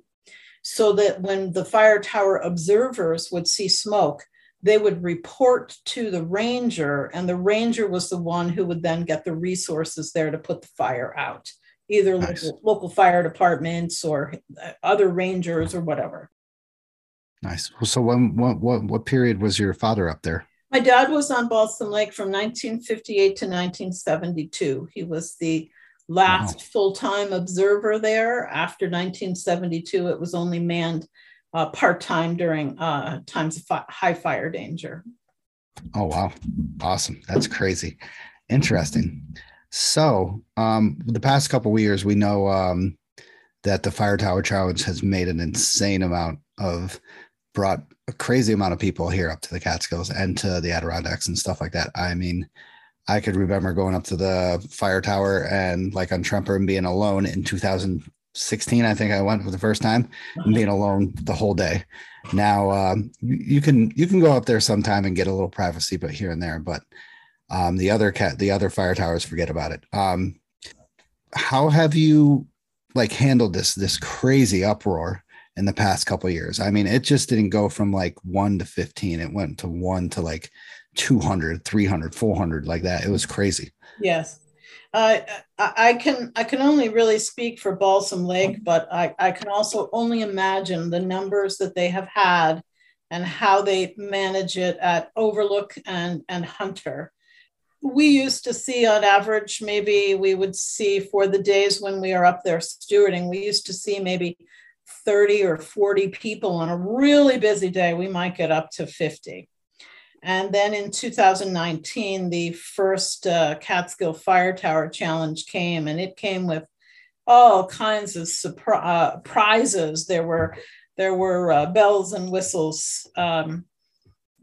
so that when the fire tower observers would see smoke, they would report to the ranger, and the ranger was the one who would then get the resources there to put the fire out, either Nice. local, local fire departments or uh, other rangers or whatever. Nice. So when what what what period was your father up there? My dad was on Balsam Lake from 1958 to 1972. He was the last full-time observer there. After 1972, it was only manned uh, part-time during uh, times of fi- high fire danger. Oh wow. Awesome. That's crazy. Interesting. So um the past couple of years we know um that the fire tower challenge has made an insane amount of brought a crazy amount of people here up to the Catskills and to the Adirondacks and stuff like that. I mean, I could remember going up to the fire tower and like on Tremper and being alone in 2016. I think I went for the first time and being alone the whole day. Now um, you can you can go up there sometime and get a little privacy, but here and there. But um, the other cat, the other fire towers, forget about it. Um, how have you like handled this this crazy uproar in the past couple years? I mean, it just didn't go from like one to 15. It went to one to like 200, 300, 400, like that. It was crazy. Yes. Uh, I I can I can only really speak for Balsam Lake, but I, I can also only imagine the numbers that they have had and how they manage it at Overlook and, and Hunter. We used to see on average, maybe we would see for the days when we are up there stewarding, we used to see maybe 30 or 40 people on a really busy day. We might get up to 50. And then in 2019, the first uh, Catskill Fire Tower Challenge came, and it came with all kinds of surpri- uh, prizes. There were there were uh, bells and whistles. Um,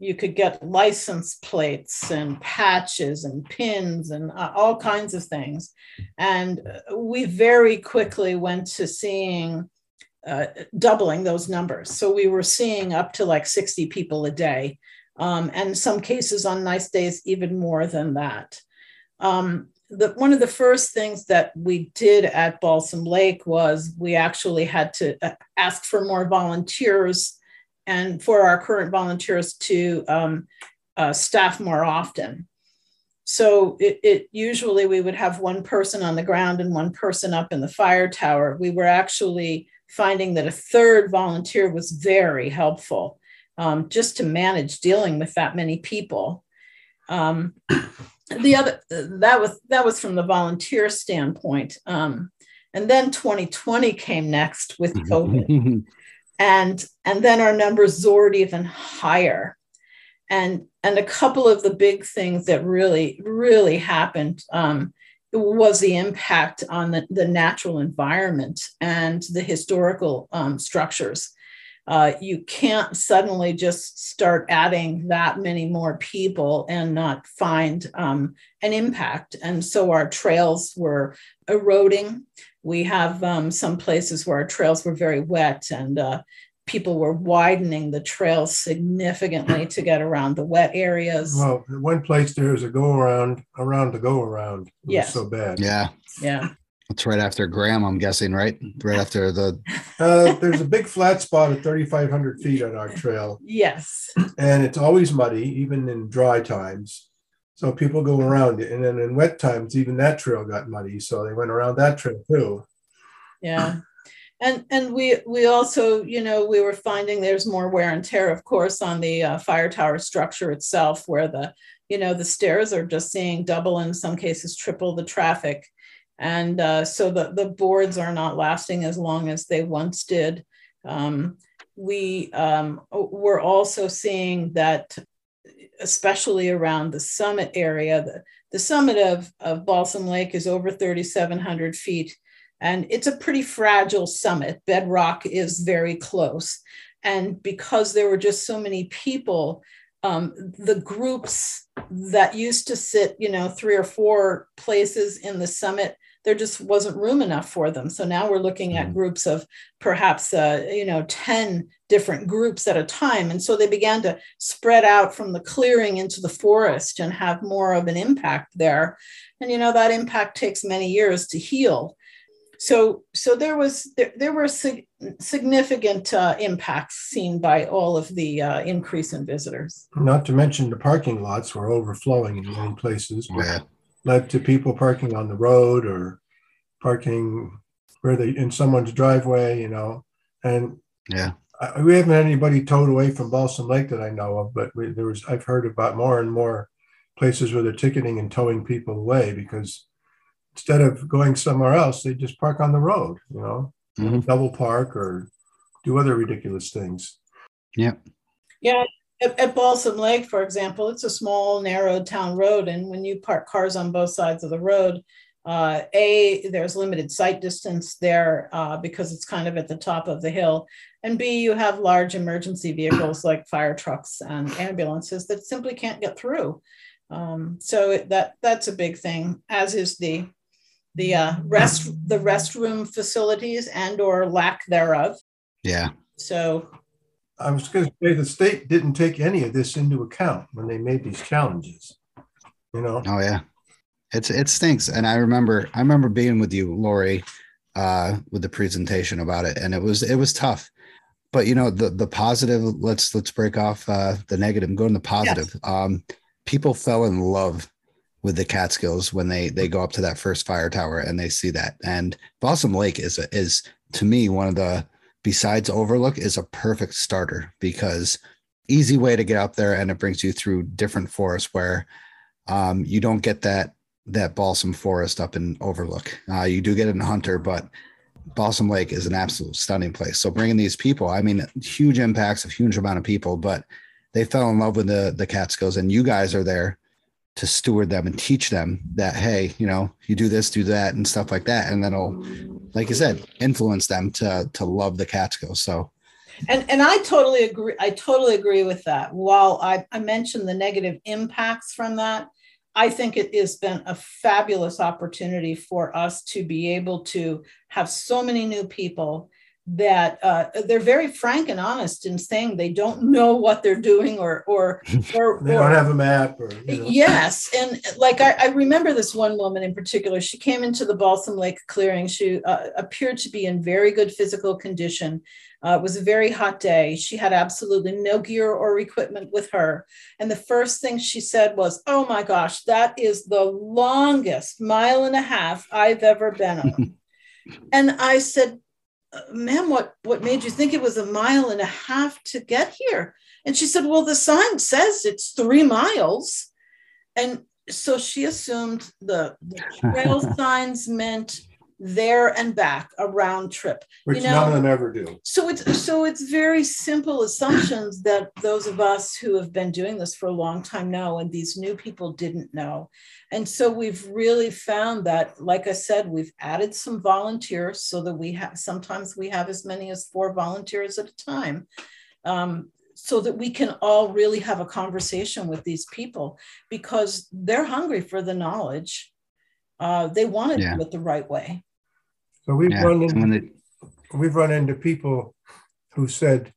you could get license plates and patches and pins and uh, all kinds of things. And uh, we very quickly went to seeing uh, doubling those numbers. So we were seeing up to like 60 people a day um, and some cases on nice days even more than that. Um, the, one of the first things that we did at Balsam Lake was we actually had to uh, ask for more volunteers and for our current volunteers to um, uh, staff more often. So it, it, usually we would have one person on the ground and one person up in the fire tower. We were actually finding that a third volunteer was very helpful um, just to manage dealing with that many people. Um, the other that was that was from the volunteer standpoint. Um, and then 2020 came next with COVID, and and then our numbers soared even higher. And and a couple of the big things that really really happened um, was the impact on the, the natural environment and the historical um, structures uh, you can't suddenly just start adding that many more people and not find um, an impact. And so our trails were eroding. We have um, some places where our trails were very wet and uh, people were widening the trails significantly to get around the wet areas. Well, one place there is a go around, around the go around. It Yes. so bad. Yeah. Yeah. That's right after Graham, I'm guessing, right? Right after the Uh, there's a big flat spot at 3,500 feet on our trail, Yes. and it's always muddy, even in dry times. So people go around it, and then in wet times, even that trail got muddy. So they went around that trail too. yeah and and we we also you know we were finding there's more wear and tear of course on the uh, fire tower structure itself where the you know the stairs are just seeing double in some cases triple the traffic and uh, so the the boards are not lasting as long as they once did um, we um, we're also seeing that especially around the summit area the, the summit of, of balsam lake is over 3700 feet and it's a pretty fragile summit. Bedrock is very close. And because there were just so many people, um, the groups that used to sit, you know, three or four places in the summit, there just wasn't room enough for them. So now we're looking at groups of perhaps, uh, you know, 10 different groups at a time. And so they began to spread out from the clearing into the forest and have more of an impact there. And, you know, that impact takes many years to heal so so there was there, there were sig- significant uh, impacts seen by all of the uh, increase in visitors Not to mention the parking lots were overflowing in many places, yeah. led to people parking on the road or parking where they in someone's driveway, you know. And Yeah. I, we haven't had anybody towed away from Balsam Lake that I know of, but we, there was I've heard about more and more places where they're ticketing and towing people away because instead of going somewhere else, they just park on the road, you know, Mhm. double park or do other ridiculous things. yeah at, at balsam lake for example it's a small narrow town road and when you park cars on both sides of the road uh, a there's limited sight distance there uh, because it's kind of at the top of the hill and b you have large emergency vehicles like fire trucks and ambulances that simply can't get through um, so it, that that's a big thing as is the the uh, rest the restroom facilities and or lack thereof. Yeah. So I was going to say the state didn't take any of this into account when they made these challenges. You know, Oh yeah. It's it stinks. And I remember I remember being with you, Lori, uh, with the presentation about it. And it was it was tough. But you know, the the positive, let's let's break off uh the negative and go to the positive. Um people fell in love with the Catskills when they they go up to that first fire tower and they see that. And Balsam Lake is a, is to me one of the besides Overlook is a perfect starter because easy way to get up there and it brings you through different forests where um, you don't get that that balsam forest up in Overlook. Uh, you do get it in Hunter, but Balsam Lake is an absolute stunning place. So bringing these people, I mean, huge impacts of huge amount of people, but they fell in love with the the Catskills, and you guys are there to steward them and teach them that hey, you know, you do this, do that, and stuff like that, and that'll, like you said, influence them to to love the Catskills. So and and I totally agree. I totally agree with that. While I, I mentioned the negative impacts from that, I think it has been a fabulous opportunity for us to be able to have so many new people that uh, they're very frank and honest in saying they don't know what they're doing or or or, they don't have a map or you know. Yes, and like I, I remember this one woman in particular. She came into the Balsam Lake clearing. She uh, appeared to be in very good physical condition. Uh, it was a very hot day. She had absolutely no gear or equipment with her. And the first thing she said was, "Oh my gosh, that is the longest mile and a half I've ever been on." and I said, "Ma'am, what what made you think it was a mile and a half to get here?" And she said, Well, the sign says it's three miles. And so she assumed the, the trail signs meant there and back, a round trip. which you know- none of them ever do. So it's so it's very simple assumptions that those of us who have been doing this for a long time know, and these new people didn't know. And so we've really found that, like I said, we've added some volunteers so that we have sometimes we have as many as four volunteers at a time. Um, so that we can all really have a conversation with these people because they're hungry for the knowledge. Uh, they want to Yeah. do it the right way. So we've yeah. run into they, we've run into people who said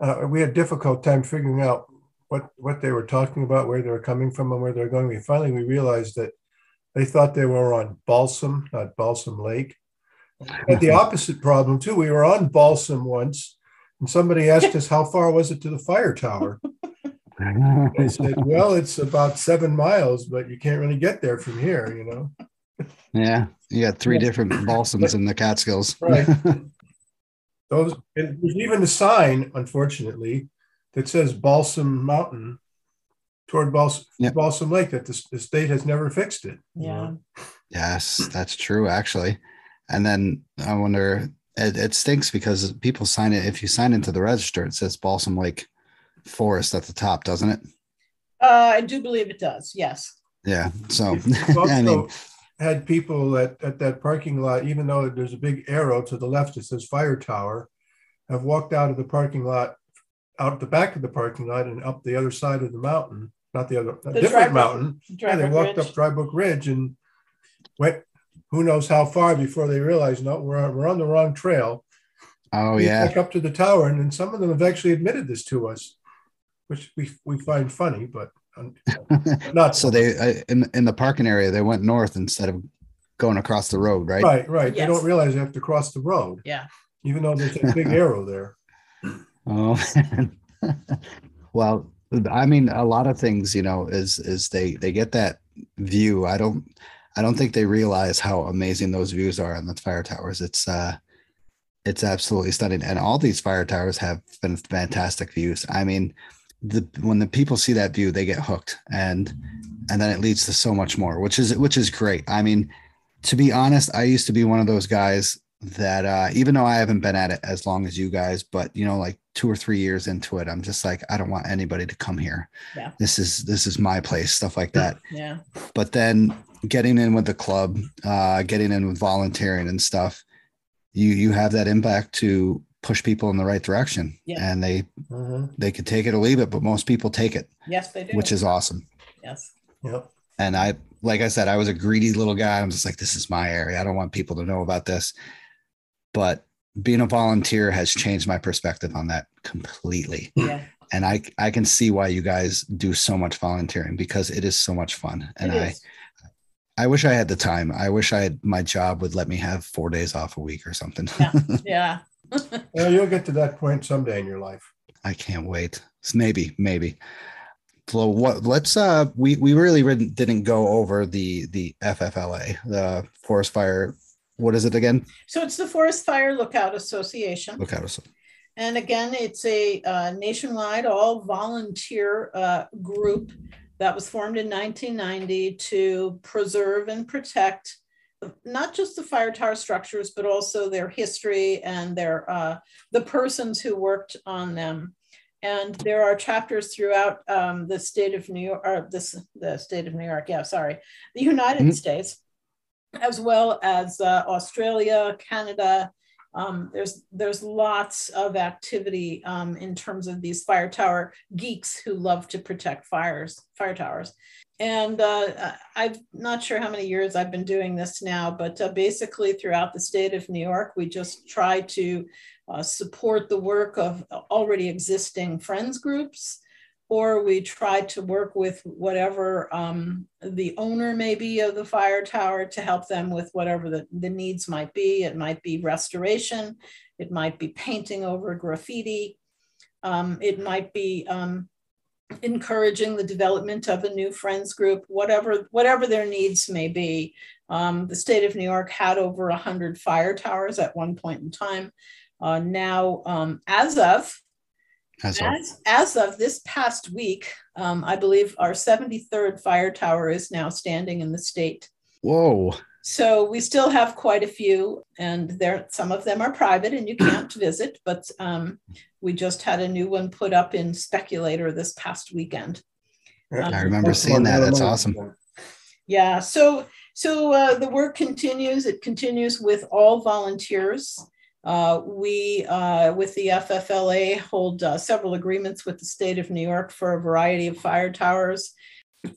uh, we had difficult time figuring out what what they were talking about, where they were coming from, and where they're going. We finally we realized that they thought they were on Balsam, not Balsam Lake. Had the opposite problem too. We were on Balsam once, and somebody asked us how far was it to the fire tower. I said, "Well, it's about seven miles, but you can't really get there from here." You know. Yeah, you got three different balsams in the Catskills. Right. Those and there's even a sign, unfortunately, that says Balsam Mountain toward Balsam, Yep. Balsam Lake. That the, the state has never fixed it. you Yeah. know? Yes, that's true, actually. And then I wonder, it, it stinks because people sign it. If you sign into the register, it says Balsam Lake Forest at the top, doesn't it? Uh, I do believe it does. Yes. Yeah. So, also I mean, had people at, at that parking lot, even though there's a big arrow to the left that says fire tower, have walked out of the parking lot, out the back of the parking lot, and up the other side of the mountain. Not the other, a The different Dry Brook- mountain. Yeah, they walked Ridge. up Dry Brook Ridge and went who knows how far before they realized no, we're on, we're on the wrong trail. oh, We yeah. Back up to the tower, and then some of them have actually admitted this to us, which we we find funny, but not So they, uh, in, in the parking area, they went north instead of going across the road, right? right, right. They don't realize they have to cross the road, Yeah. even though there's a big arrow there. Oh, well, I mean, a lot of things, you know, is is they they get that view. I don't, I don't think they realize how amazing those views are on the fire towers. It's uh, it's absolutely stunning, and all these fire towers have been fantastic views. I mean, the when the people see that view, they get hooked, and and then it leads to so much more, which is which is great. I mean, to be honest, I used to be one of those guys that uh, even though I haven't been at it as long as you guys, but you know, like two or three years into it, I'm just like, I don't want anybody to come here. Yeah. This is this is my place, stuff like that. Yeah. But then getting in with the club, uh, getting in with volunteering and stuff, you you have that impact to push people in the right direction. Yeah. And they Mhm. they could take it or leave it, but most people take it, Yes, they do. which is awesome. yes. Yep. And I, like I said, I was a greedy little guy. I'm just like, this is my area. I don't want people to know about this. But being a volunteer has changed my perspective on that completely. Yeah. And I I can see why you guys do so much volunteering because it is so much fun. And I. I wish I had the time. I wish I had my job would let me have four days off a week or something. Yeah. Well, you'll get to that point someday in your life. I can't wait. It's Maybe, maybe. So what? Let's. Uh, we we really didn't didn't go over the the FFLA, the Forest Fire. What is it again? So it's the Forest Fire Lookout Association. Look out! And again, it's a uh, nationwide, all volunteer uh, group that was formed in 1990 to preserve and protect not just the fire tower structures, but also their history and their uh, the persons who worked on them. And there are chapters throughout um, the state of New York, or this the state of New York. Yeah, sorry, the United Mhm. States, as well as uh, Australia, Canada, um, there's there's lots of activity um, in terms of these fire tower geeks who love to protect fires, fire towers. And uh, I'm not sure how many years I've been doing this now, but uh, basically throughout the state of New York, we just try to uh, support the work of already existing friends groups, or we try to work with whatever um, the owner may be of the fire tower to help them with whatever the, the needs might be. It might be restoration, it might be painting over graffiti, um, it might be um, encouraging the development of a new friends group, whatever whatever their needs may be. Um, the state of New York had over 100 fire towers at one point in time. Uh, now, um, as of That's all. as, as of this past week, um, I believe our 73rd fire tower is now standing in the state. Whoa! So we still have quite a few, and there some of them are private and you can't visit. But um, we just had a new one put up in Speculator this past weekend. I remember seeing that. That's awesome. Yeah. So so uh, the work continues. It continues with all volunteers. Uh, we, uh, with the FFLA, hold uh, several agreements with the state of New York for a variety of fire towers.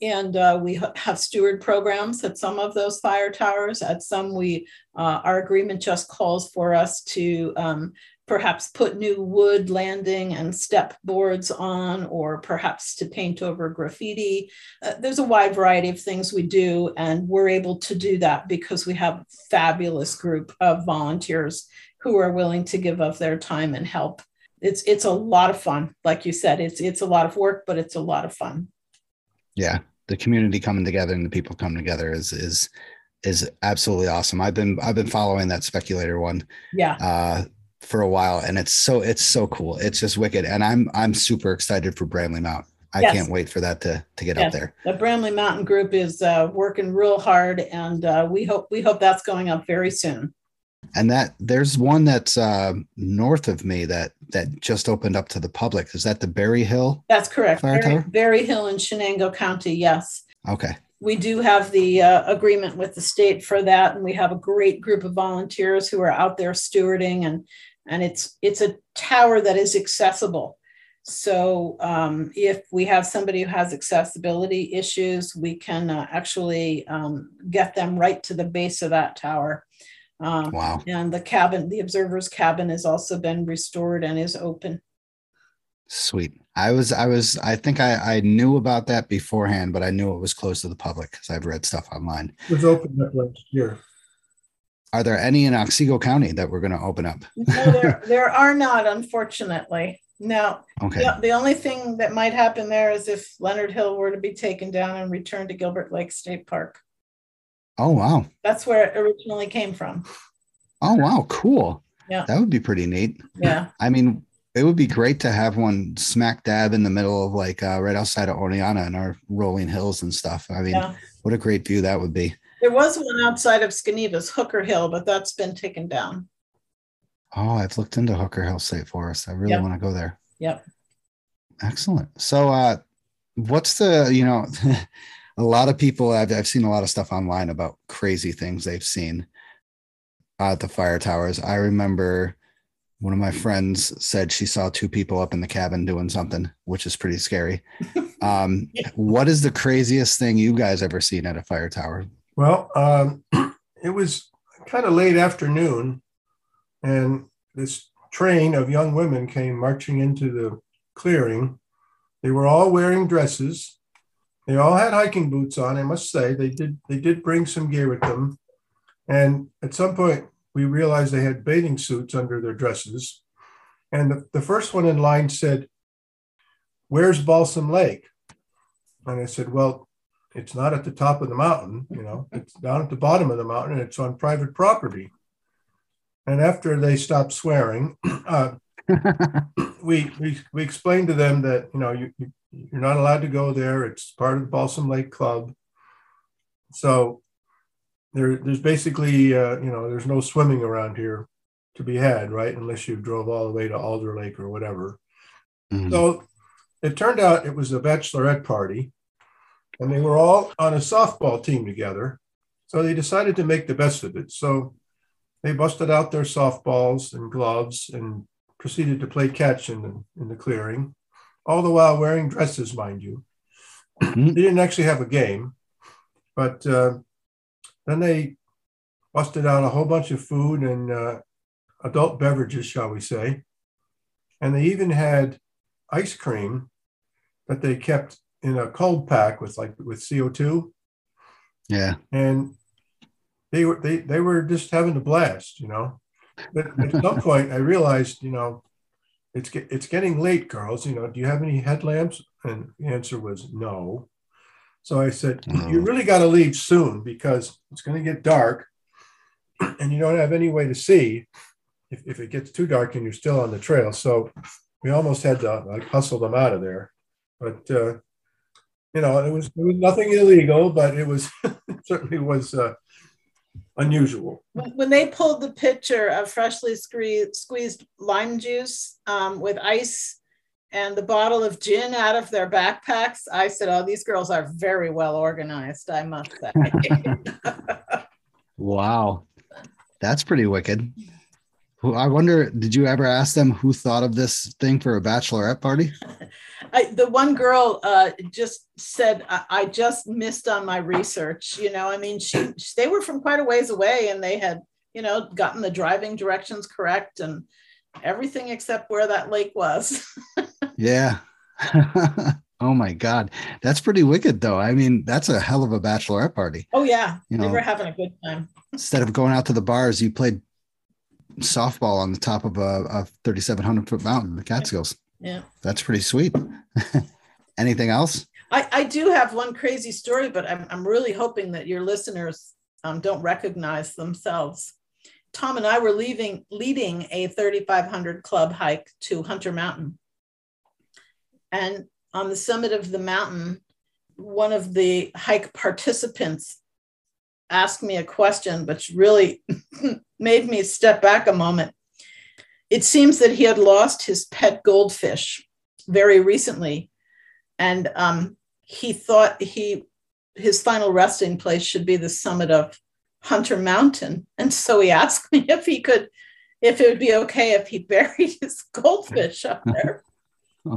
And uh, we ha- have steward programs at some of those fire towers. At some, we uh, our agreement just calls for us to um, perhaps put new wood landing and step boards on, or perhaps to paint over graffiti. Uh, there's a wide variety of things we do, and we're able to do that because we have a fabulous group of volunteers who are willing to give of their time and help. It's it's a lot of fun. Like you said, it's it's a lot of work, but it's a lot of fun. Yeah, the community coming together and the people coming together is is is absolutely awesome. I've been I've been following that speculator one Yeah. uh, for a while, and it's so it's so cool. It's just wicked, and I'm I'm super excited for Bramley Mount. I Yes. can't wait for that to to get Yes. up there. The Bramley Mountain Group is uh, working real hard, and uh, we hope we hope that's going up very soon. And that there's one that's uh, north of me that that just opened up to the public. Is that the Berry Hill? That's correct. Berry, tower? Berry Hill in Chenango County. Yes. Okay. we do have the uh, agreement with the state for that and we have a great group of volunteers who are out there stewarding and and it's it's a tower that is accessible so um, if we have somebody who has accessibility issues we can uh, actually um, get them right to the base of that tower um, Wow. and the cabin the observer's cabin has also been restored and is open Sweet. I was I was I think I I knew about that beforehand, but I knew it was closed to the public because I've read stuff online. It was opened up last year. Are there any in Otsego County that we're going to open up? no there, there are not unfortunately no Okay. Yeah, the only thing that might happen there is if Leonard Hill were to be taken down and returned to Gilbert Lake State Park. Oh wow. That's where it originally came from. Oh wow. Cool. Yeah. That would be pretty neat. Yeah. I mean, it would be great to have one smack dab in the middle of like uh, right outside of Oneonta and our rolling hills and stuff. I mean, Yeah. what a great view that would be. There was one outside of Schenevus Hooker Hill, but that's been taken down. Oh, I've looked into Hooker Hill State Forest. I really Yep. want to go there. Yep. Excellent. So, uh, what's the, you know, a lot of people, I've, I've seen a lot of stuff online about crazy things they've seen at the fire towers. I remember One of my friends said she saw two people up in the cabin doing something, which is pretty scary. Um, What is the craziest thing you guys ever seen at a fire tower? Well, um, it was kind of late afternoon, and this train of young women came marching into the clearing. They were all wearing dresses. They all had hiking boots on. I must say they did. They did bring some gear with them, and at some point we realized they had bathing suits under their dresses. And the, the first one in line said, "Where's Balsam Lake?" And I said, "Well, it's not at the top of the mountain, you know, it's down at the bottom of the mountain and it's on private property. And after they stopped swearing, uh, we, we, we explained to them that, you know, you, you, you're not allowed to go there. It's part of the Balsam Lake Club. So there, there's basically, uh, you know, there's no swimming around here to be had, right? Unless you drove all the way to Alder Lake or whatever. Mhm. So it turned out it was a bachelorette party, and they were all on a softball team together. So they decided to make the best of it. So they busted out their softballs and gloves and proceeded to play catch in the, in the clearing, all the while wearing dresses, mind you. Mhm. they didn't actually have a game, but uh, then they busted out a whole bunch of food and uh, adult beverages, shall we say. And they even had ice cream that they kept in a cold pack with like with CO2 Yeah. and they were they, they were just having a blast, you know. But at some point I realized, you know, it's get, it's getting late, girls. You know, do you have any headlamps? And the answer was no. So I said, you Oh. really got to leave soon because it's going to get dark, and you don't have any way to see if, if it gets too dark and you're still on the trail. So we almost had to like hustle them out of there. But uh, you know, it was it was nothing illegal, but it was it certainly was uh, unusual. When, when they pulled the picture of freshly squeezed lime juice um, with ice and the bottle of gin out of their backpacks, I said, "Oh, these girls are very well organized." I must say. Wow. That's pretty wicked. Who- I wonder, did you ever ask them who thought of this thing for a bachelorette party? I, the one girl uh, just said, I, I just missed on my research. You know, I mean, she, they were from quite a ways away and they had, you know, gotten the driving directions correct and everything except where that lake was. Yeah. oh my God. That's pretty wicked, though. I mean, that's a hell of a bachelorette party. oh, yeah. You they know, were having a good time. Instead of going out to the bars, you played softball on the top of a, a 3,700 foot mountain, the Catskills. Yeah. That's pretty sweet. Anything else? I, I do have one crazy story, but I'm, I'm really hoping that your listeners um, don't recognize themselves. Tom and I were leaving, leading a 3,500 club hike to Hunter Mountain. And on the summit of the mountain, one of the hike participants asked me a question, which really made me step back a moment. It seems that he had lost his pet goldfish very recently and um, he thought he his final resting place should be the summit of Hunter Mountain, and so he asked me if he could, if it would be okay if he buried his goldfish up there,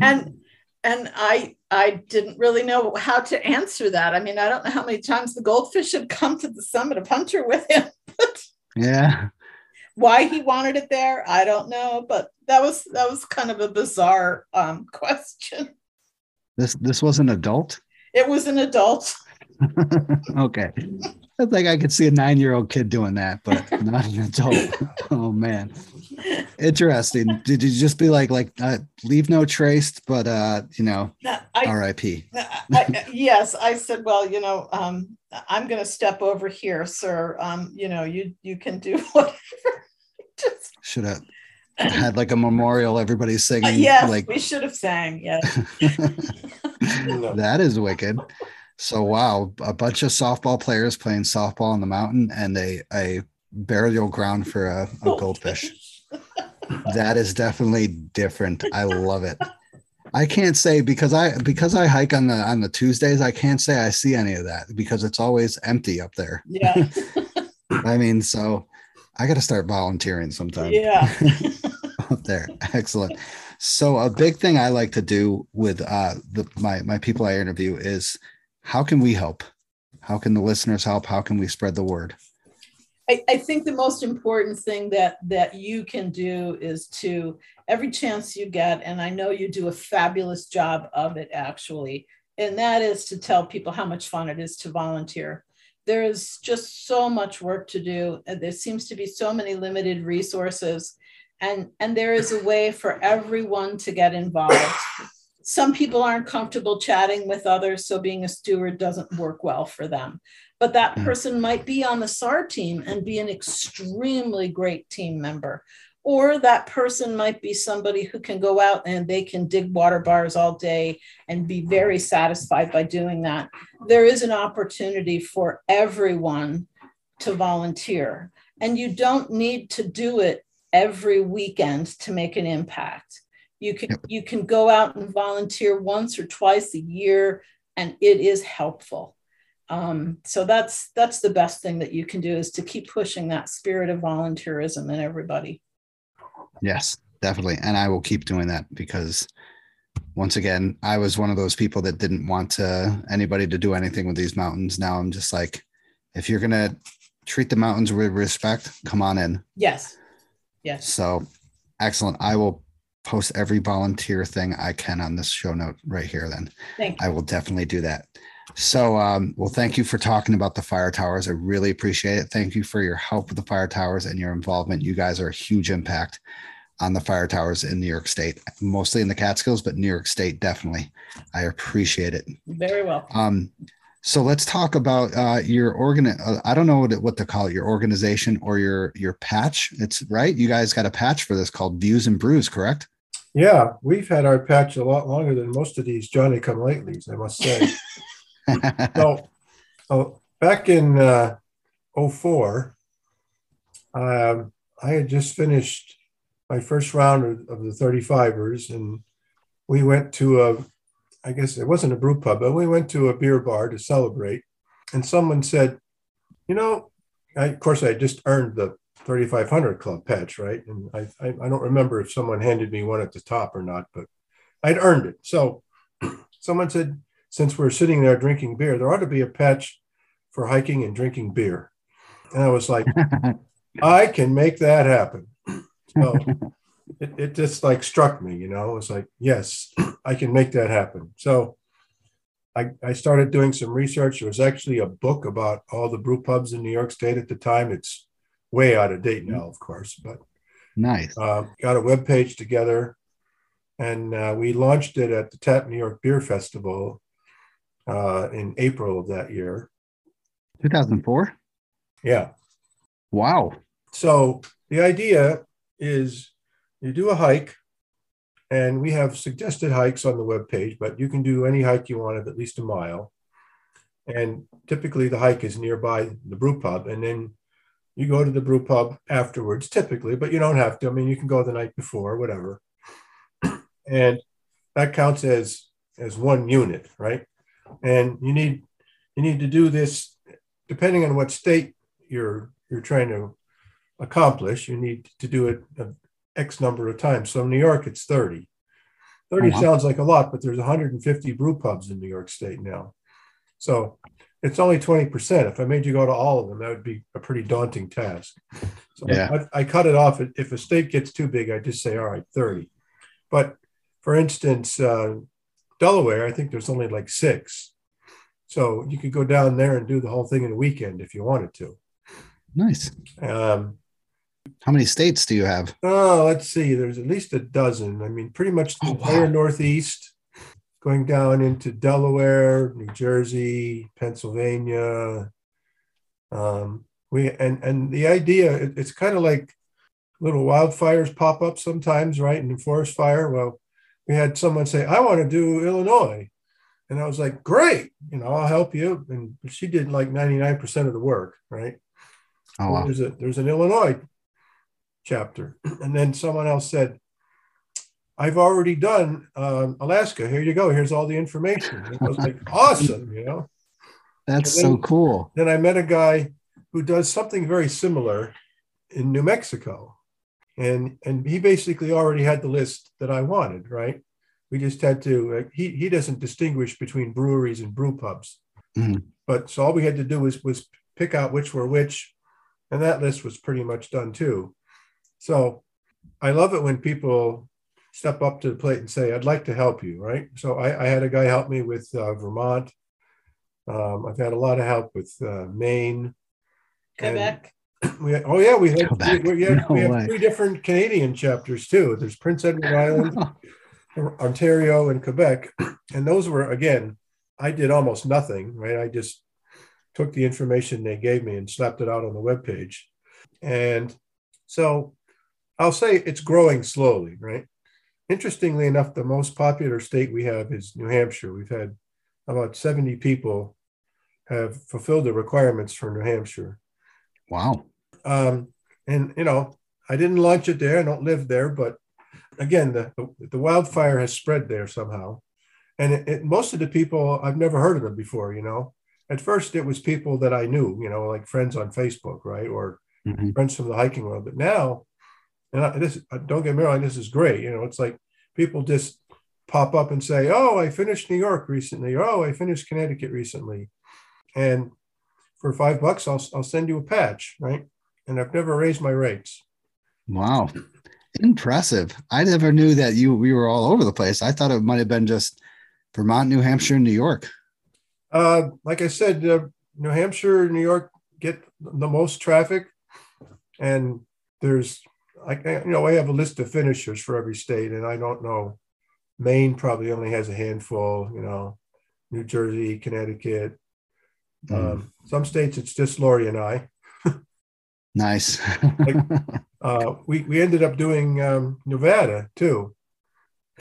and and I I didn't really know how to answer that. I mean, I don't know how many times the goldfish had come to the summit of Hunter with him, but Yeah. why he wanted it there, I don't know. But that was that was kind of a bizarre um, question. This this was an adult. It was an adult. okay. I think I could see a nine year old kid doing that, but not an adult. oh man. Interesting. Did you just be like like uh, leave no trace, but uh, you know, I, R.I.P. Yes, I said, well, you know, um, I'm going to step over here, sir. Um, you know, you you can do whatever. Just, Should have had like a memorial. Everybody's uh, singing. yes, like we should have sang. Yes. That is wicked. So wow, a bunch of softball players playing softball on the mountain and a a burial ground for a, a goldfish. That is definitely different. I love it. I can't say because I because I hike on the on the Tuesdays, I can't say I see any of that because it's always empty up there. Yeah. I mean, so I got to start volunteering sometime. Yeah. Up there. Excellent. So a big thing I like to do with uh, the, my my people I interview is how can we help? How can the listeners help? How can we spread the word? I, I think the most important thing that that you can do is to every chance you get, and I know you do a fabulous job of it actually, and that is to tell people how much fun it is to volunteer. There is just so much work to do. and There seems to be so many limited resources, and and there is a way for everyone to get involved. Some people aren't comfortable chatting with others, so being a steward doesn't work well for them but that Mm. person might be on the SAR team and be an extremely great team member. Or that person might be somebody who can go out and they can dig water bars all day and be very satisfied by doing that. There is an opportunity for everyone to volunteer, and you don't need to do it every weekend to make an impact. You can Yep. you can go out and volunteer once or twice a year, and it is helpful. Um, so that's that's the best thing that you can do is to keep pushing that spirit of volunteerism in everybody. Yes, definitely. And I will keep doing that because once again, I was one of those people that didn't want to anybody to do anything with these mountains. Now I'm just like, if you're gonna treat the mountains with respect, come on in. Yes. Yes. So excellent. I will post every volunteer thing I can on this show note right here then. I will definitely do that. So, um, well, thank you for talking about the fire towers. I really appreciate it. Thank you for your help with the fire towers and your involvement. You guys are a huge impact on the fire towers in New York State, mostly in the Catskills, but New York State definitely. I appreciate it. Very well. Um, so let's talk about uh, your organ. Uh, I don't know what, what to call it, your organization or your your patch. It's right. You guys got a patch for this called Views and Brews, correct? Yeah, we've had our patch a lot longer than most of these Johnny come latelys, I must say. so, oh, back in uh, 04, um, I had just finished my first round of, of the 35ers, and we went to a, I guess it wasn't a brew pub, but we went to a beer bar to celebrate. And someone said, you know, I, of course, I just earned the 3500 club patch, right? And I, I, I don't remember if someone handed me one at the top or not, but I'd earned it. So someone said, since we're sitting there drinking beer, there ought to be a patch for hiking and drinking beer. And I was like, I can make that happen. So it, it just like struck me, you know, it was like, yes, I can make that happen. So I, I started doing some research. There was actually a book about all the brew pubs in New York State at the time. It's way out of date now, of course, but nice. uh, got a web page together and uh, we launched it at the Tap New York Beer Festival uh, in April of that year. 2004. Yeah. Wow. So the idea is you do a hike, and we have suggested hikes on the web page, but you can do any hike you want of at least a mile. And typically the hike is nearby the brew pub, and then you go to the brew pub afterwards, typically, but you don't have to. I mean, you can go the night before, whatever. And that counts as as one unit, right? And you need you need to do this depending on what state you're you're trying to accomplish, you need to do it a X number of times. So in New York, it's 30. 30 Oh, wow. sounds like a lot, but there's 150 brew pubs in New York State now. So it's only 20%. If I made you go to all of them, that would be a pretty daunting task. So Yeah. I, I cut it off. If a state gets too big, I just say, all right, 30. But for instance, uh, Delaware, I think there's only like six. So you could go down there and do the whole thing in a weekend if you wanted to. Nice. Um, How many states do you have? Oh, let's see. There's at least a dozen. I mean, pretty much the Oh, entire wow. Northeast, going down into Delaware, New Jersey, Pennsylvania. Um, we and and the idea it- it's kind of like little wildfires pop up sometimes, right? In the forest fire. Well, we had someone say, "I want to do Illinois," and I was like, "Great, you know, I'll help you." And she did like 99% of the work, right? Oh, wow. There's a there's an Illinois chapter, and then someone else said, "I've already done um, Alaska. Here you go. Here's all the information." And I was like, "Awesome!" You know. That's and so cool. Then I met a guy who does something very similar in New Mexico, and and he basically already had the list that I wanted. Right, we just had to. Uh, he he doesn't distinguish between breweries and brew pubs, Mhm. but so all we had to do was was pick out which were which, and that list was pretty much done too. So I love it when people step up to the plate and say, "I'd like to help you." Right. So I, I had a guy help me with uh, Vermont. Um, I've had a lot of help with uh, Maine. Quebec. we oh yeah, we had, Quebec. we, we, had, No we have three different Canadian chapters too. There's Prince Edward Island, Ontario, and Quebec, and those were again. I did almost nothing. Right, I just took the information they gave me and slapped it out on the webpage, and so I'll say it's growing slowly. Right. Interestingly enough, the most popular state we have is New Hampshire. We've had about 70 people have fulfilled the requirements for New Hampshire wow. um, and you know i didn't launch it there i don't live there but again the, the wildfire has spread there somehow and it, it, most of the people i've never heard of them before you know at first it was people that i knew you know like friends on facebook right or Mhm. friends from the hiking world but now and I, this don't get me wrong this is great you know it's like people just pop up and say oh i finished new york recently oh i finished connecticut recently and for five bucks i'll, I'll send you a patch right and i've never raised my rates Wow. Impressive. I never knew that you we were all over the place. I thought it might have been just Vermont, New Hampshire, and New York. uh, like i said uh, new hampshire new york get the most traffic and there's like you know i have a list of finishers for every state and i don't know. Maine probably only has a handful you know new jersey connecticut. Mm, um, some states it's just lori and i. Nice. uh, we, we ended up doing um, nevada too.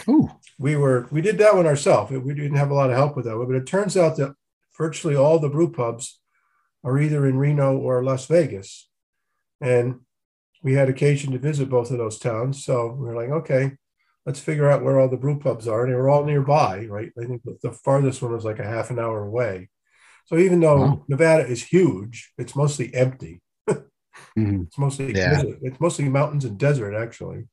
Ooh, we were we did that one ourselves. We didn't have a lot of help with that one, but it turns out that virtually all the brew pubs are either in Reno or Las Vegas, and we had occasion to visit both of those towns. So we were like, okay, let's figure out where all the brew pubs are, and they were all nearby, right? I think the farthest one was like a half an hour away. So even though Wow. Nevada is huge, it's mostly empty. Mhm. It's mostly Yeah. it's mostly mountains and desert actually.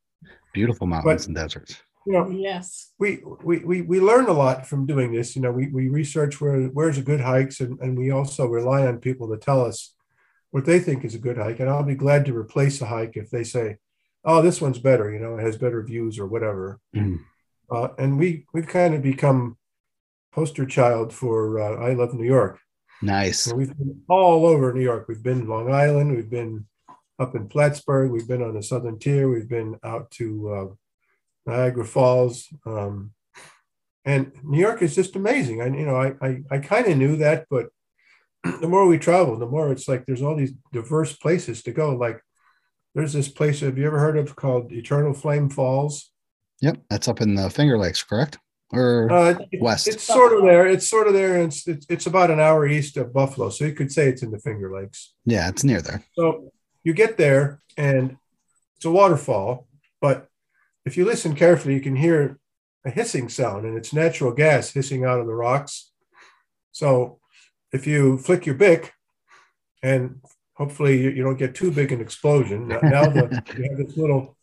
beautiful mountains and deserts. You know, Yes. we we we we learn a lot from doing this. You know, we we research where where's a good hikes, and and we also rely on people to tell us what they think is a good hike. And I'll be glad to replace a hike if they say, "Oh, this one's better." You know, it has better views or whatever. Mhm. Uh, and we we've kind of become poster child for uh, I love New York. Nice. And we've been all over New York. We've been Long Island. We've been up in Plattsburgh. We've been on the southern tier. We've been out to uh, Niagara Falls. Um, and New York is just amazing. I, you know, I, I, I kind of knew that, but the more we travel, the more it's like there's all these diverse places to go. Like there's this place, have you ever heard of called Eternal Flame Falls? Yep, that's up in the Finger Lakes, correct? Or Uh, West. It's sort of there. It's sort of there. And it's, it's, it's about an hour east of Buffalo. So you could say it's in the Finger Lakes. yeah, it's near there. So you get there and it's a waterfall, but if you listen carefully, you can hear a hissing sound and it's natural gas hissing out of the rocks. So if you flick your bic and hopefully you, you don't get too big an explosion, now now the, you have this little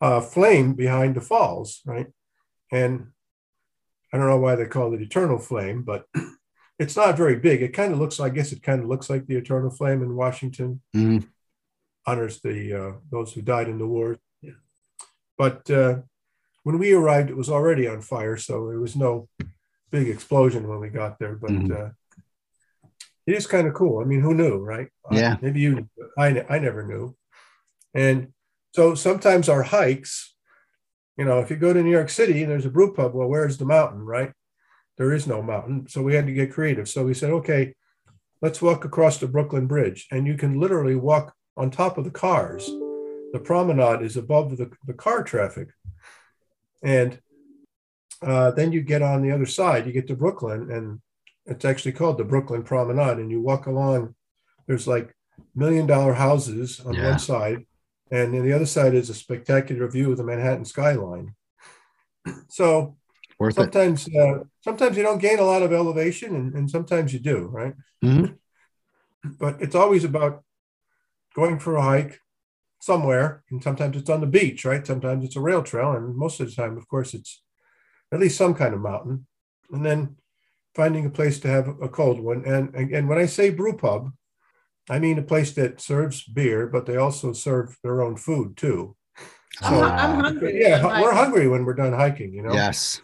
uh, flame behind the falls, right? And I don't know why they call it eternal flame, but it's not very big. It kind of looks, I guess, it kind of looks like the eternal flame in Washington Mhm. honors the uh, those who died in the war. But uh, when we arrived, it was already on fire, so there was no big explosion when we got there. But Mhm. uh, it is kind of cool. I mean, who knew, right? Uh, Yeah. maybe you. I I never knew. And so sometimes our hikes, you know, if you go to New York City and there's a brew pub, well, where's the mountain, right? There is no mountain, so we had to get creative. So we said, okay, let's walk across the Brooklyn Bridge, and you can literally walk on top of the cars. The promenade is above the, the car traffic. And uh, then you get on the other side, you get to Brooklyn, and it's actually called the Brooklyn Promenade. And you walk along, there's like million dollar houses on Yeah. one side, and then the other side is a spectacular view of the Manhattan skyline. So Worth sometimes uh, sometimes you don't gain a lot of elevation and, and sometimes you do right Mhm. but it's always about going for a hike somewhere, and sometimes it's on the beach, right? Sometimes it's a rail trail, and most of the time, of course, it's at least some kind of mountain. And then finding a place to have a cold one. And again, when I say brew pub, I mean a place that serves beer, but they also serve their own food too. I'm, So- I'm hungry. Yeah, I'm we're hungry when we're done hiking, you know. Yes.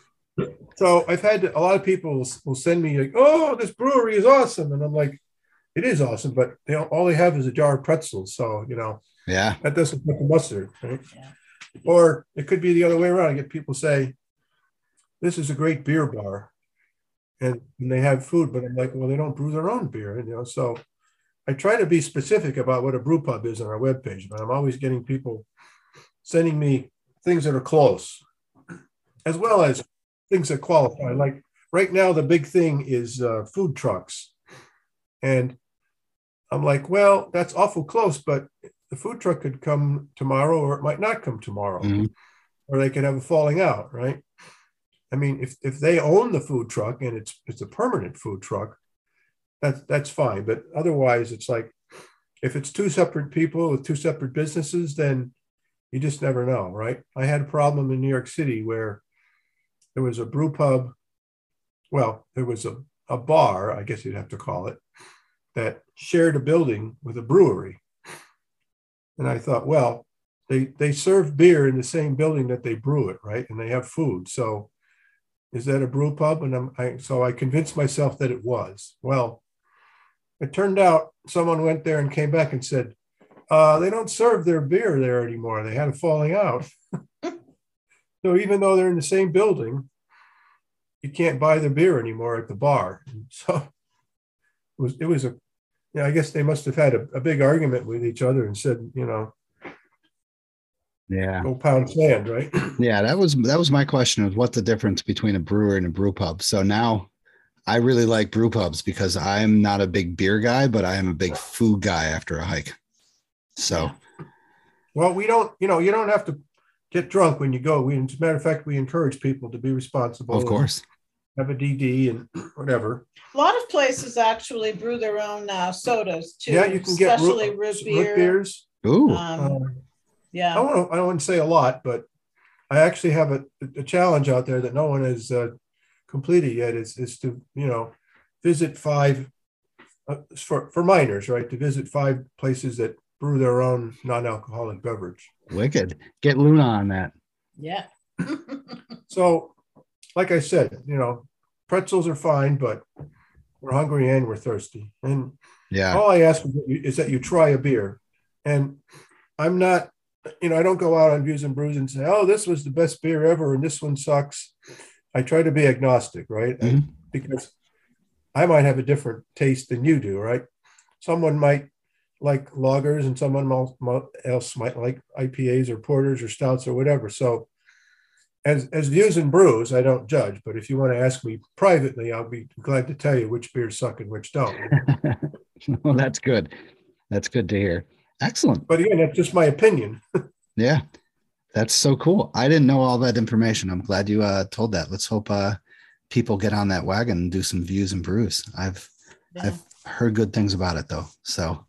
So I've had a lot of people will, will send me like, "Oh, this brewery is awesome," and I'm like, "It is awesome," but they all they have is a jar of pretzels, so you know Yeah. that doesn't put the mustard, right? Yeah. Or it could be the other way around. I get people say, "This is a great beer bar," and, and they have food, but I'm like, "Well, they don't brew their own beer," you know. So I try to be specific about what a brew pub is on our webpage, but I'm always getting people sending me things that are close, as well as things that qualify. Like right now, the big thing is uh, food trucks, and I'm like, well, that's awful close, but the food truck could come tomorrow, or it might not come tomorrow, Mhm. or they could have a falling out, right? I mean, if if they own the food truck and it's it's a permanent food truck, that's that's fine. But otherwise, it's like if it's two separate people with two separate businesses, then you just never know, right? I had a problem in New York City where there was a brew pub. Well, there was a, a bar, I guess you'd have to call it, that shared a building with a brewery. And I thought, well, they they serve beer in the same building that they brew it, right? And they have food. So is that a brew pub? And I'm I so I convinced myself that it was. Well, it turned out someone went there and came back and said, uh, they don't serve their beer there anymore. They had a falling out. so even though they're in the same building, you can't buy their beer anymore at the bar. And so it was it was a yeah, I guess they must have had a, a big argument with each other and said, you know, Yeah. go pound sand, right? Yeah. That was that was my question of what the difference between a brewer and a brew pub. So now I really like brew pubs because I'm not a big beer guy, but I am a big food guy after a hike. So Well, we don't, you know, you don't have to get drunk when you go. We, as a matter of fact, we encourage people to be responsible. of course. Have a DD and whatever. A lot of places actually brew their own uh, sodas too. Yeah, you can get especially root root beer. beers. Ooh. Um, I yeah. don't I don't want to say a lot, but I actually have a, a challenge out there that no one has uh, completed yet. Is is to you know visit five uh, for for minors, right? To visit five places that brew their own non-alcoholic beverage. Wicked. Get Luna on that. Yeah. So, like I said, you know, pretzels are fine, but we're hungry and we're thirsty. And Yeah. all I ask is that, you, is that you try a beer. And I'm not, you know, I don't go out on views and brews and say, oh, this was the best beer ever and this one sucks. I try to be agnostic, right? I- Mhm. because I might have a different taste than you do, right? Someone might like lagers and someone else might like IPAs or porters or stouts or whatever. So, as, as views and brews, I don't judge, but if you want to ask me privately, I'll be glad to tell you which beers suck and which don't. well, that's good. That's good to hear. Excellent. But again, that's just my opinion. Yeah. That's so cool. I didn't know all that information. I'm glad you uh, told that. Let's hope uh, people get on that wagon and do some views and brews. I've yeah. I've heard good things about it though. So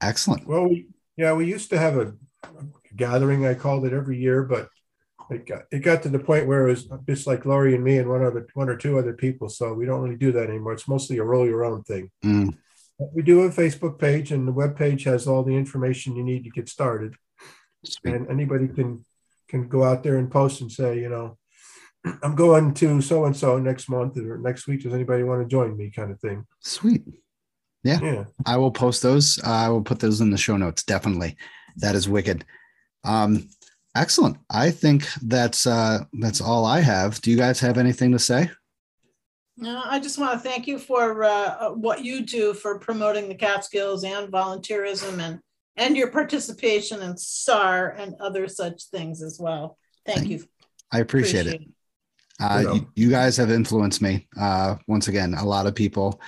excellent. Well, we, yeah, we used to have a, a gathering, I called it every year, but it got, it got to the point where it was just like Laurie and me and one other, one or two other people. So we don't really do that anymore. It's mostly a roll your own thing. Mm, But we do have a Facebook page and the web page has all the information you need to get started. sweet. and anybody can can go out there and post and say, you know, I'm going to so and so next month or next week. Does anybody want to join me? Kind of thing. Sweet. Yeah. yeah. I will post those. I will put those in the show notes. Definitely. That is wicked. Um, excellent. I think that's uh that's all I have. Do you guys have anything to say? No, I just want to thank you for uh, what you do for promoting the Catskills and volunteerism and and your participation in SAR and other such things as well. Thank Thank you. I appreciate it. Uh, You you, you guys have influenced me. Uh, once again, a lot of people.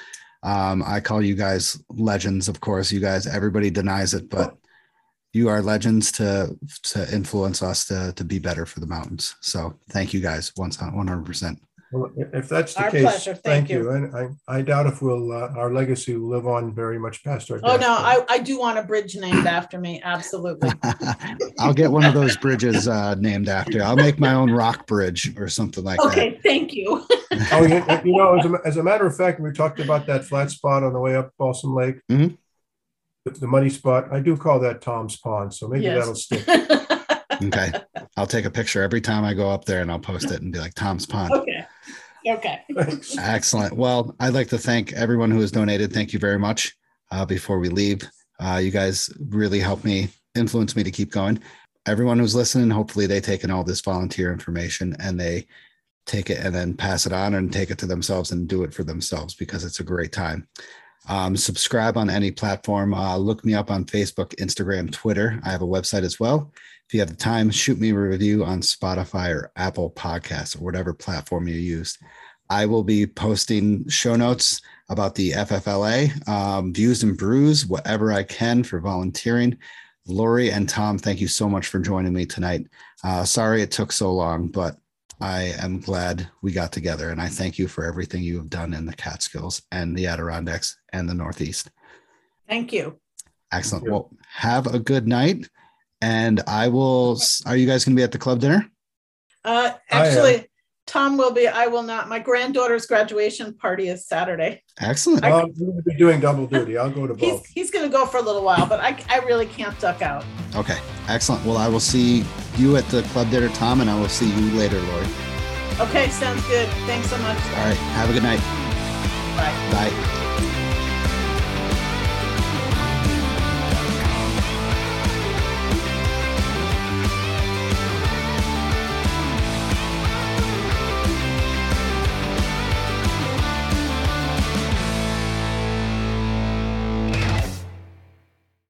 Um, I call you guys legends. Of course, you guys. Everybody denies it, but you are legends to to influence us to to be better for the mountains. So thank you guys once one hundred percent. Well, if that's the Our case, pleasure. Thank thank you. you. And I, I doubt if we'll, uh, our legacy will live on very much past our. Oh, death, no, but- I, I do want a bridge named after me. Absolutely. I'll get one of those bridges uh, named after. I'll make my own rock bridge or something like that. Okay, thank you. Oh, you, you know, as a, as a matter of fact, we talked about that flat spot on the way up Balsam Lake. Mhm. The, the muddy spot, I do call that Tom's Pond, so maybe Yes. that'll stick. Okay. I'll take a picture every time I go up there and I'll post it and be like Tom's Pond. Okay. Okay. Excellent. Well, I'd like to thank everyone who has donated. Thank you very much. Uh, before we leave, uh, you guys really helped me, influence me to keep going. Everyone who's listening, hopefully they take in all this volunteer information and they take it and then pass it on and take it to themselves and do it for themselves because it's a great time. Um, subscribe on any platform. Uh, look me up on Facebook, Instagram, Twitter. I have a website as well. If you have the time, shoot me a review on Spotify or Apple Podcasts or whatever platform you use. I will be posting show notes about the FFLA, um, views and brews, whatever I can for volunteering. Lori and Tom, thank you so much for joining me tonight. Uh, sorry it took so long, but I am glad we got together. And I thank you for everything you have done in the Catskills and the Adirondacks and the Northeast. Thank you. Excellent. Thank you. Well, have a good night. And I will, are you guys going to be at the club dinner? Uh, actually, Tom will be, I will not. My granddaughter's graduation party is Saturday. Excellent. I'm going to be doing double duty. I'll go to He's, both. he's going to go for a little while, but I, I really can't duck out. Okay. Excellent. Well, I will see you at the club dinner, Tom, and I will see you later, Lori. Okay, sounds good. Thanks so much. All right. Have a good night. Bye. Bye.